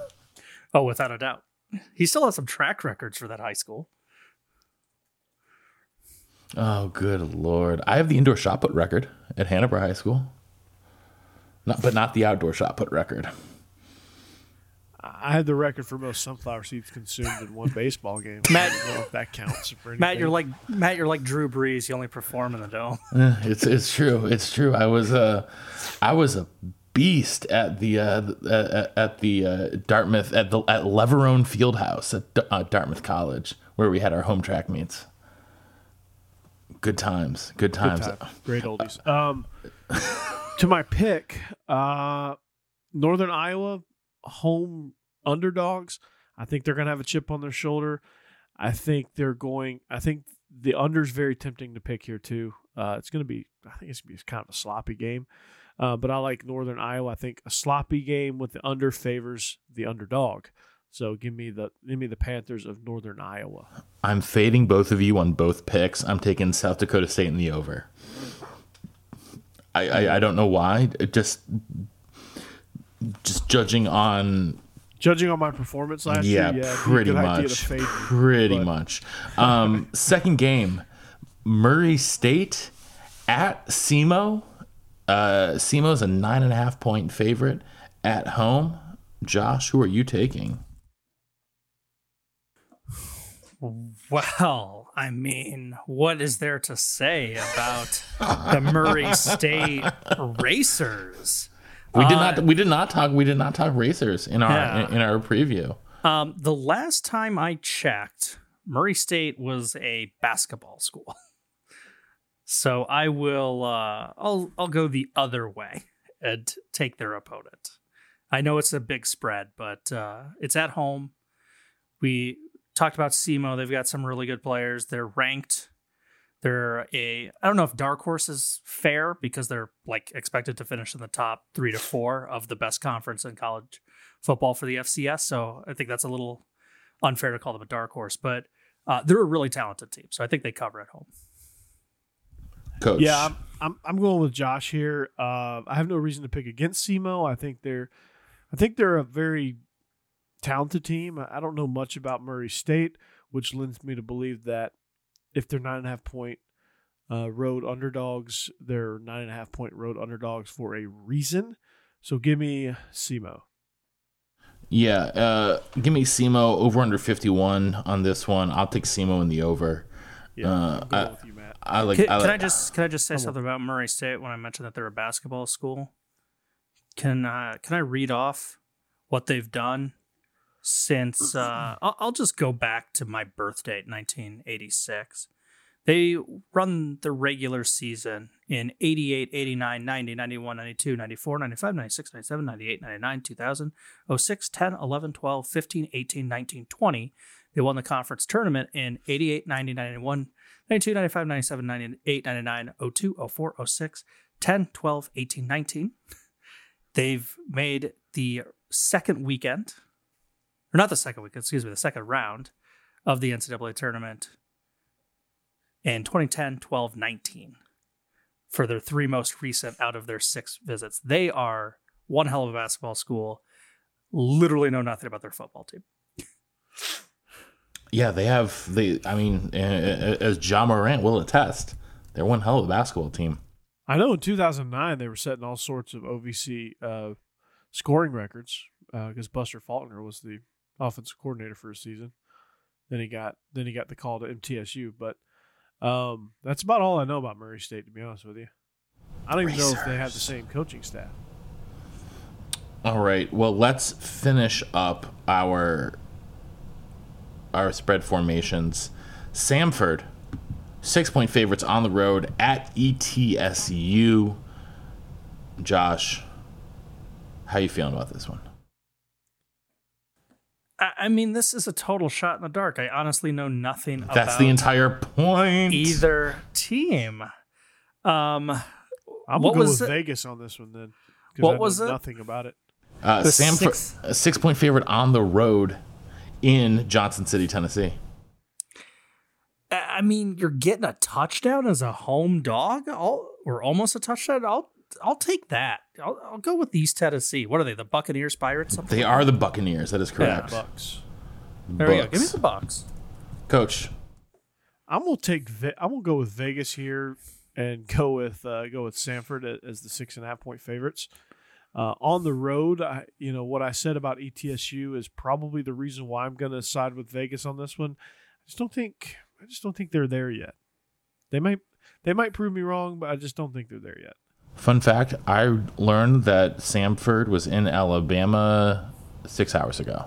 Oh, without a doubt. He still has some track records for that high school. Oh, good lord! I have the indoor shot put record at Hanover High School. Not, but not the outdoor shot put record. I had the record for most sunflower seeds consumed in one baseball game. [laughs] Matt- I don't know if that counts for Matt, you're like Matt, you're like Drew Brees. You only perform in the dome. [laughs] Eh, It's it's true. It's true. I was uh, I was a beast at the uh, at, at the uh, Dartmouth at the at Leverone Fieldhouse at D- uh, Dartmouth College where we had our home track meets. Good times. Good Good times. time. Great oldies. Um, to my pick, uh, Northern Iowa home underdogs. I think they're going to have a chip on their shoulder. I think they're going. I think the under's very tempting to pick here too. Uh, it's going to be. I think it's going to be kind of a sloppy game. Uh, but I like Northern Iowa. I think a sloppy game with the under favors the underdog. So give me the give me the Panthers of Northern Iowa. I'm fading both of you on both picks. I'm taking South Dakota State in the over. I, I, I don't know why. Just just judging on Judging on my performance last yeah, year, yeah, it'd be a pretty good idea to much, fade pretty but- much. Um, [laughs] second game, Murray State at SEMO. Uh, is a nine and a half point favorite at home. Josh, who are you taking? Well, I mean, what is there to say about the Murray State Racers? We did Uh, not. We did not talk. We did not talk racers in our Yeah. in, in our preview. Um, the last time I checked, Murray State was a basketball school. So I will uh I'll I'll go the other way and take their opponent. I know it's a big spread, but uh it's at home. We talked about SEMO. They've got some really good players. They're ranked. They're a I don't know if dark horse is fair because they're like expected to finish in the top three to four of the best conference in college football for the FCS. So I think that's a little unfair to call them a dark horse, but uh, they're a really talented team. So I think they cover at home. Coach. Yeah, I'm, I'm I'm going with Josh here. Uh, I have no reason to pick against SEMO. I think they're I think they're a very talented team. I don't know much about Murray State, which lends me to believe that if they're nine and a half point uh, road underdogs, they're nine and a half point road underdogs for a reason. So give me SEMO. Yeah, uh, give me SEMO over under 51 on this one. I'll take SEMO in the over. Yeah, Uh, I'm going I- with you, Matt. I like. Can, I, can I like- just can I just say on. something about Murray State when I mentioned that they're a basketball school? Can uh, can I read off what they've done since? Uh, I'll, just go back to my birth date, 1986. They run the regular season in 88, 89, 90, 91, 92, 94, 95, 96, 97, 98, 99, 2000, 06, 10, 11, 12, 15, 18, 19, 20. They won the conference tournament in 88, 90, 91, 92, 95, 97, 98, 99, 02, 04, 06, 10, 12, 18, 19. They've made the second weekend, or not the second weekend, excuse me, the second round of the NCAA tournament in 2010, 12, 19 for their three most recent out of their six visits. They are one hell of a basketball school. Literally know nothing about their football team. yeah, they have. They. I mean, uh, as Ja Morant will attest, they're one hell of a basketball team. I know in 2009 they were setting all sorts of OVC uh, scoring records because Buster Faulkner was the offensive coordinator for a season. Then he got then he got the call to MTSU, but um, that's about all I know about Murray State. To be honest with you, I don't even know if they have the same coaching staff. All right. Well, let's finish up our our spread formations. Samford, six point favorites on the road at ETSU. Josh, how you feeling about this one? I, I mean, this is a total shot in the dark. I honestly know nothing That's about the entire point. either team. Um, I'm What gonna go was with it? Vegas on this one then. 'cause What I know was it? Nothing about it. Uh, The Samford, six- a six point favorite on the road in Johnson City, Tennessee. I I mean, you're getting a touchdown as a home dog, I'll, or almost a touchdown. I'll I'll take that. I'll, I'll go with East Tennessee. What are they? The Buccaneers, Pirates? Something. They are the Buccaneers. That is correct. Bucks. There we go. Give me Bucks. the Bucks. Coach. I'm gonna take. Ve- I'm gonna go with Vegas here and [laughs] go with uh, go with Samford as the six and a half point favorites. Uh, on the road, I, you know what I said about ETSU is probably the reason why I'm gonna side with Vegas on this one. I just don't think. I just don't think they're there yet. They might. They might prove me wrong, but I just don't think they're there yet. Fun fact: I learned that Samford was in Alabama six hours ago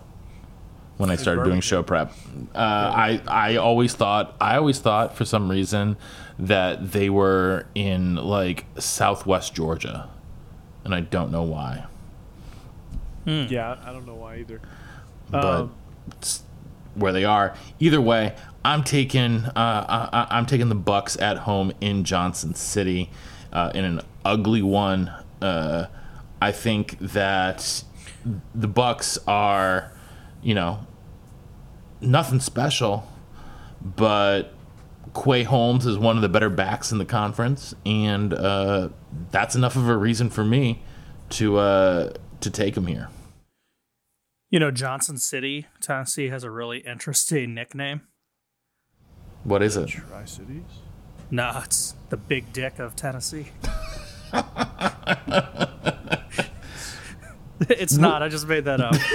when I started doing show prep. Uh, I I always thought I always thought for some reason that they were in like Southwest Georgia, and I don't know why. Yeah, I don't know why either. But Um, it's where they are. Either way, I'm taking uh, I, I- I'm taking the Bucks at home in Johnson City uh, in an ugly one. Uh, I think that the Bucks are, you know, nothing special, but Quay Holmes is one of the better backs in the conference, and uh, that's enough of a reason for me to uh, to take him here. You know, Johnson City, Tennessee has a really interesting nickname. What is it? Tri Cities. No, it's the Big Dick of Tennessee. [laughs] [laughs] it's not. I just made that up. [laughs]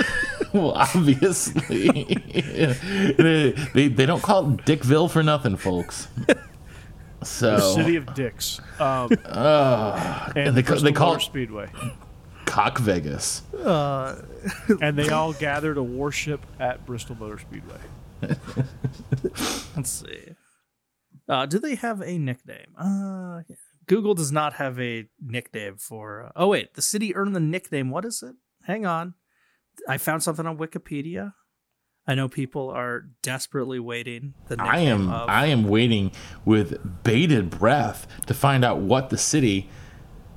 Well, obviously, [laughs] they, they they don't call it Dickville for nothing, folks. So The city of Dicks. Um, and Oh. they, they call it- Speedway. Cock Vegas. Uh, and they all gathered to worship at Bristol Motor Speedway. Let's see. Uh, do they have a nickname? Uh, Google does not have a nickname for. Uh, oh wait, the city earned the nickname. What is it? Hang on, I found something on Wikipedia. I know people are desperately waiting. The I am of- I am waiting with bated breath to find out what the city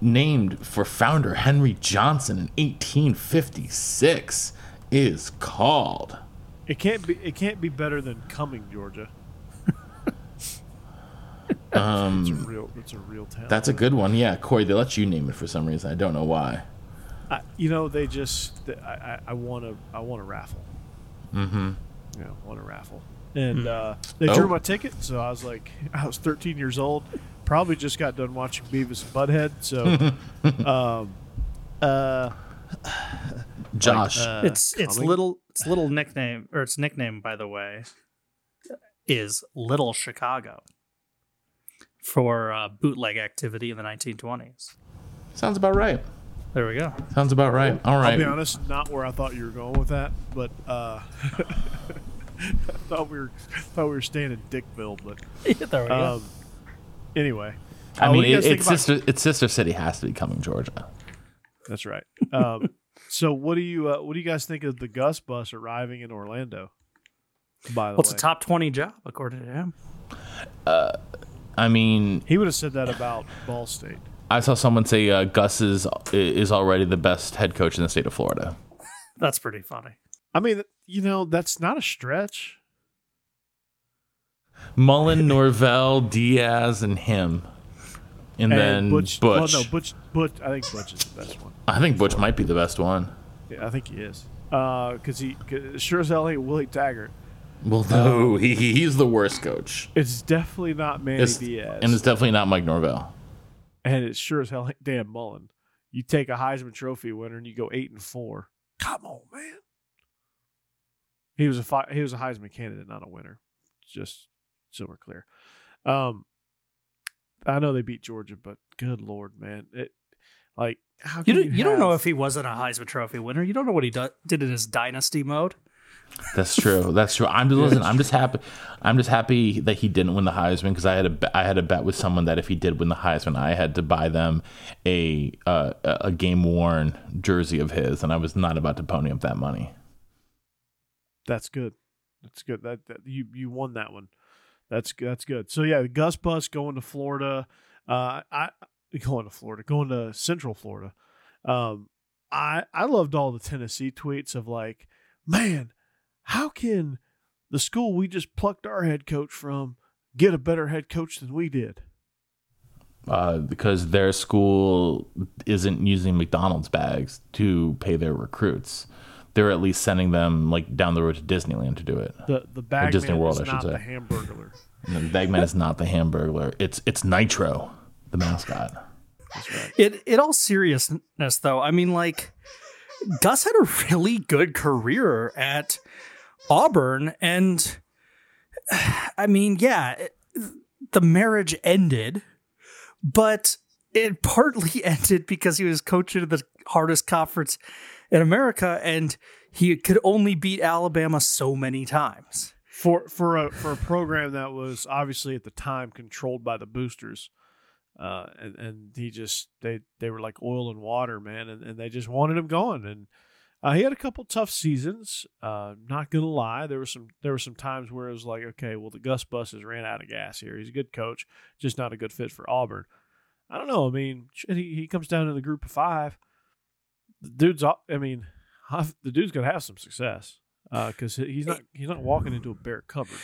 named for founder Henry Johnson in 1856 is called. It can't be. It can't be better than Cumming, Georgia. Um, It's a real. It's a real town. that's a good one. Yeah, Corey, they let you name it for some reason. I don't know why. I, you know, they just. I, I, I want to. I want a raffle. Mm-hmm. Yeah, I want a raffle. And uh, they drew Oh. my ticket, so I was like, [laughs] I was 13 years old. Probably just got done watching Beavis and Butthead. So, [laughs] um, uh, Josh, uh, it's it's Cumming? little it's little nickname or its nickname by the way is Little Chicago for uh, bootleg activity in the 1920s. sounds about right. There we go. Sounds about right. All right. I'll be honest, not where I thought you were going with that, but uh, [laughs] I thought we were thought we were staying in Dickville, but [laughs] there we go. um, anyway. I Uh, mean, it, guys think it's about- sister. Its sister city has to be Cumming, Georgia. That's right. Um, [laughs] so what do you uh, what do you guys think of the Gus bus arriving in Orlando? By the Well, it's way, a top 20 job according to him. I mean, he would have said that about Ball State. I saw someone say uh, Gus is is already the best head coach in the state of Florida. That's pretty funny. I mean, you know, that's not a stretch. Mullen, [laughs] Norvell, Diaz, and him, and, And then Butch. Well, no, Butch. Butch. I think Butch is the best one. I think Butch might be the best one. Yeah, I think he is. Because he cause sure as hell ain't Willie Taggart. Well, no, [laughs] he, he's the worst coach. It's definitely not Manny It's- Diaz, and it's definitely not Mike Norvell. and it's sure as hell ain't Dan Mullen. You take a Heisman Trophy winner and you go eight and four. Come on, man. He was a fi- he was a Heisman candidate, not a winner. Just so we're clear. Um, I know they beat Georgia, but good lord, man, it like how You don't, you, you don't know if he wasn't a Heisman Trophy winner. You don't know what he do, did in his dynasty mode. That's true. That's true. I'm just listen. I'm just happy. I'm just happy that he didn't win the Heisman because I had a bet, I had a bet with someone that if he did win the Heisman, I had to buy them a uh, a game worn jersey of his, and I was not about to pony up that money. That's good. That's good. That, that you you won that one. That's good. That's good. So yeah, Gus Bus going to Florida. Uh, I [laughs] going to Florida, going to Central Florida. Um, I I loved all the Tennessee tweets of like, man, how can the school we just plucked our head coach from get a better head coach than we did? Uh, because their school isn't using McDonald's bags to pay their recruits. They're at least sending them like down the road to Disneyland to do it. The the bag Disney man World, is I should not say. the Hamburglar. [laughs] And the Bagman is not the Hamburglar. It's it's Knightro, the mascot. In, in all seriousness, though, I mean, like, Gus had a really good career at Auburn. And, I mean, yeah, the marriage ended, but it partly [laughs] ended because he was coaching the hardest conference in America and he could only beat Alabama so many times. for for a for a program that was obviously at the time controlled by the boosters uh and and he just they they were like oil and water man and, and they just wanted him gone and uh, he had a couple tough seasons uh not gonna lie. There were some there were some times where it was like okay well the gus buses ran out of gas here. He's a good coach just not a good fit for auburn. I don't know. I mean shit, he, he comes down in the group of five. The dude's i mean the dude's gonna have some success because he's not he's not walking into a bare cupboard.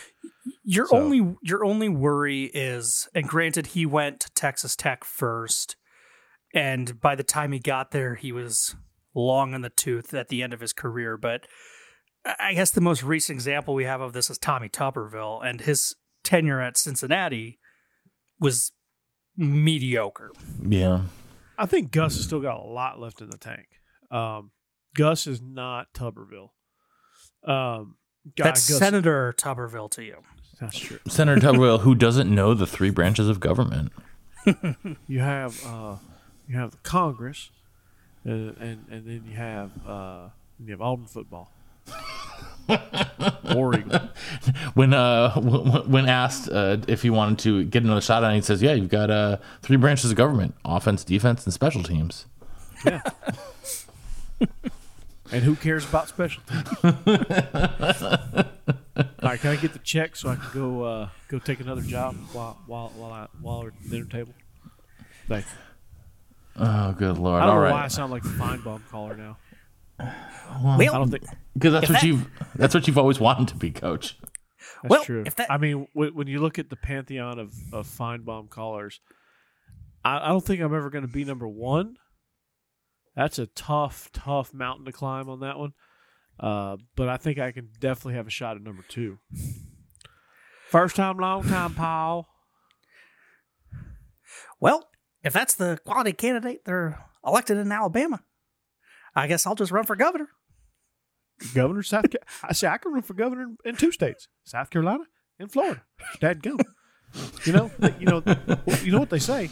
Your So- only your only worry is, and granted, he went to Texas Tech first, and by the time he got there, he was long in the tooth at the end of his career. But I I guess the most recent example we have of this is Tommy Tuberville, and his tenure at Cincinnati was mediocre. Yeah. I think Gus has still got a lot left in the tank. Um, Gus is not Tuberville. Um, God, That's Gus, Senator Tuberville to you. that's true. Senator Tuberville, who doesn't know the three branches of government. [laughs] You have uh, you have the Congress, and and, and then you have uh, you have Auburn football. [laughs] Boring. When uh when asked uh, if he wanted to get another shot on, it, he says, "Yeah, you've got uh three branches of government: offense, defense, and special teams." Yeah. [laughs] And who cares about special teams? [laughs] All right, can I get the check so I can go uh, go take another job while while while I while we're at the dinner table? Thank you. Oh, good lord! I don't All know why I sound like the Finebaum caller now. Well, I don't think because that's If what that- you've that's what you've always wanted to be, Coach. that's Well, true. if that- I mean, when, when you look at the pantheon of of Finebaum callers, I, I don't think I'm ever going to be number one. That's a tough, tough mountain to climb on that one. Uh, but I think I can definitely have a shot at number two. First time, long time, Paul. well, if that's the quality candidate they're elected in Alabama, I guess I'll just run for governor. Governor South. Ca- [laughs] I say I can run for governor in, in two states: South Carolina and Florida. Dad gum. You know, you know, [laughs] you know what they say.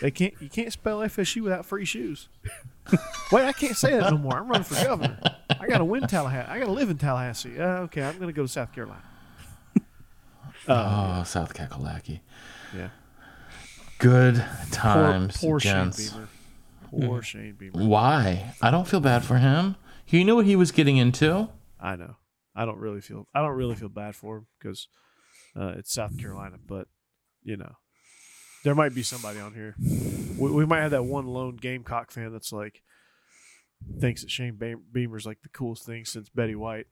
They can't. You can't spell FSU without free shoes. [laughs] Wait, I can't say that no more. I'm running for governor. I got to win Tallahassee. I got to live in Tallahassee. Uh, okay, I'm going to go to South Carolina. Oh, South Kakalaki. Yeah. Good times, poor Shane gents. Beamer. Poor Shane Beamer. Why? I don't feel bad for him. He knew what he was getting into. I know. I don't really feel. I don't really feel bad for him because uh, it's South Carolina. But you know, there might be somebody on here. We, we might have that one lone Gamecock fan that's like thinks that Shane Be- Beamer's like the coolest thing since Betty White.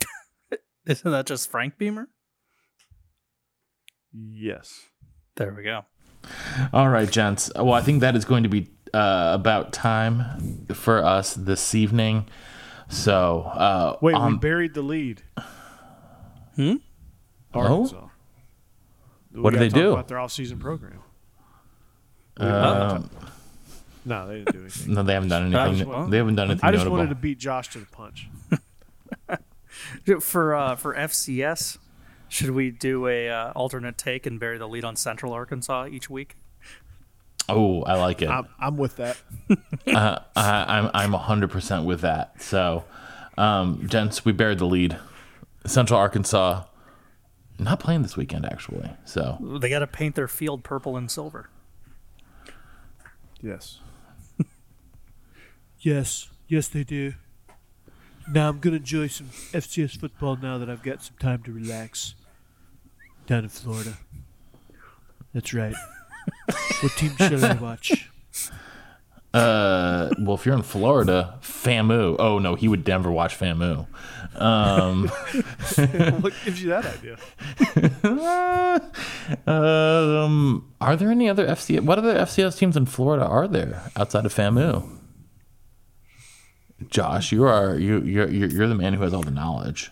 [laughs] Isn't that just Frank Beamer? Yes. There we go. All right, gents. Well, I think that is going to be uh, about time for us this evening. So, uh, Wait, we buried the lead. Hmm? Arkansas. We What do they talk do? About their off-season program. um, No, they didn't do [laughs] anything. no, they haven't done anything. just- they haven't done anything I just notable. wanted to beat Josh to the punch. [laughs] For uh, for FCS, should we do a uh, alternate take and bury the lead on Central Arkansas each week? oh, I like it. I'm, I'm with that. [laughs] uh, I, I'm I'm 100 percent with that. So, um, gents, we buried the lead. Central Arkansas not playing this weekend actually. So They got to paint their field purple and silver. Yes. [laughs] yes. Yes, they do. Now I'm gonna enjoy some FCS football now that I've got some time to relax down in Florida. That's right. [laughs] what team shall I watch? Uh, well, if you're in Florida, FAMU. Oh no, he would never watch FAMU. Um, [laughs] what gives you that idea? [laughs] um, are there any other FCS? What other FCS teams in Florida are there outside of FAMU? Josh, you are you you're you're, you're the man who has all the knowledge.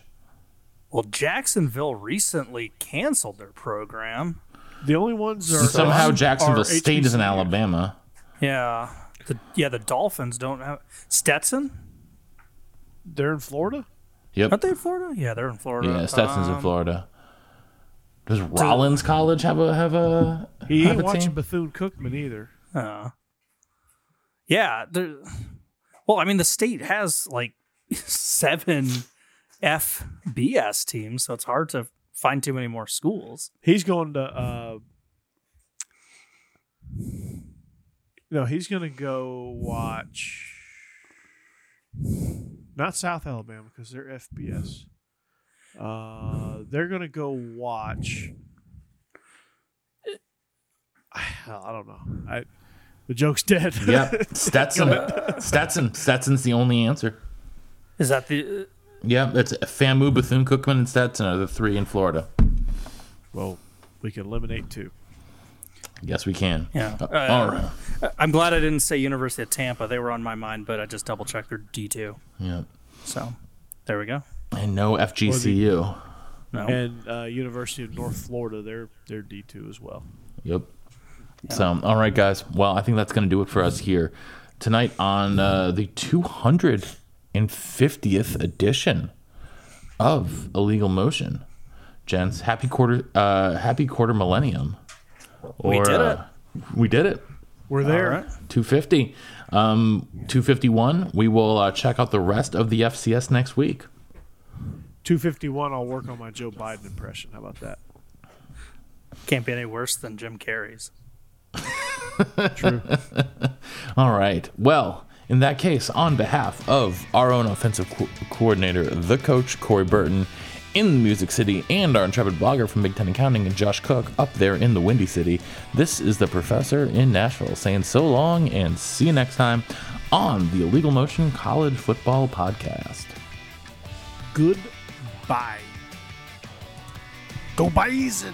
Well, Jacksonville recently canceled their program. The only ones are Somehow are Jacksonville State is in Alabama. Yeah, the yeah the Dolphins don't have Stetson. They're in Florida. Yep. Aren't they in Florida? Yeah, they're in Florida. Yeah, Stetson's in Um, Florida. Does Rollins College have a have a He have ain't a watching? Bethune Cookman either. Uh, yeah, there. Well, I mean, the state has like [laughs] seven FBS teams, so it's hard to find too many more schools. He's going to. Uh, no, he's going to go watch. Not South Alabama because they're FBS. Uh, they're going to go watch. [sighs] I don't know. I the joke's dead. Yep. [laughs] Stetson. Stetson. Stetson's the only answer. Is that the? Yeah, it's FAMU, Bethune Cookman, and Stetson are the three in Florida. well, we can eliminate two. Yes, we can. Yeah. Uh, Uh, all right. I'm glad I didn't say University of Tampa. They were on my mind, but I just double checked their D two. Yeah. So there we go. And no FGCU. No. And uh, University of North Florida, they're they're D two as well. Yep. So, all right, guys. Well, I think that's going to do it for us here tonight on uh, the 250th edition of Illegal Motion. Gents, happy quarter, uh, happy quarter millennium. We did uh, we did it. We're there. All right. 250. Um, 251. We will uh, check out the rest of the FCS next week. 251, I'll work on my Joe Biden impression. How about that? Can't be any worse than Jim Carrey's. [laughs] True. All right. Well, In that case, on behalf of our own offensive co- coordinator, the coach, Corey Burton, in Music City, and our intrepid blogger from Big Ten Accounting and Josh Cook up there in the Windy City, this is the professor in Nashville saying so long and see you next time on the Illegal Motion College Football Podcast. Goodbye. Go Bison!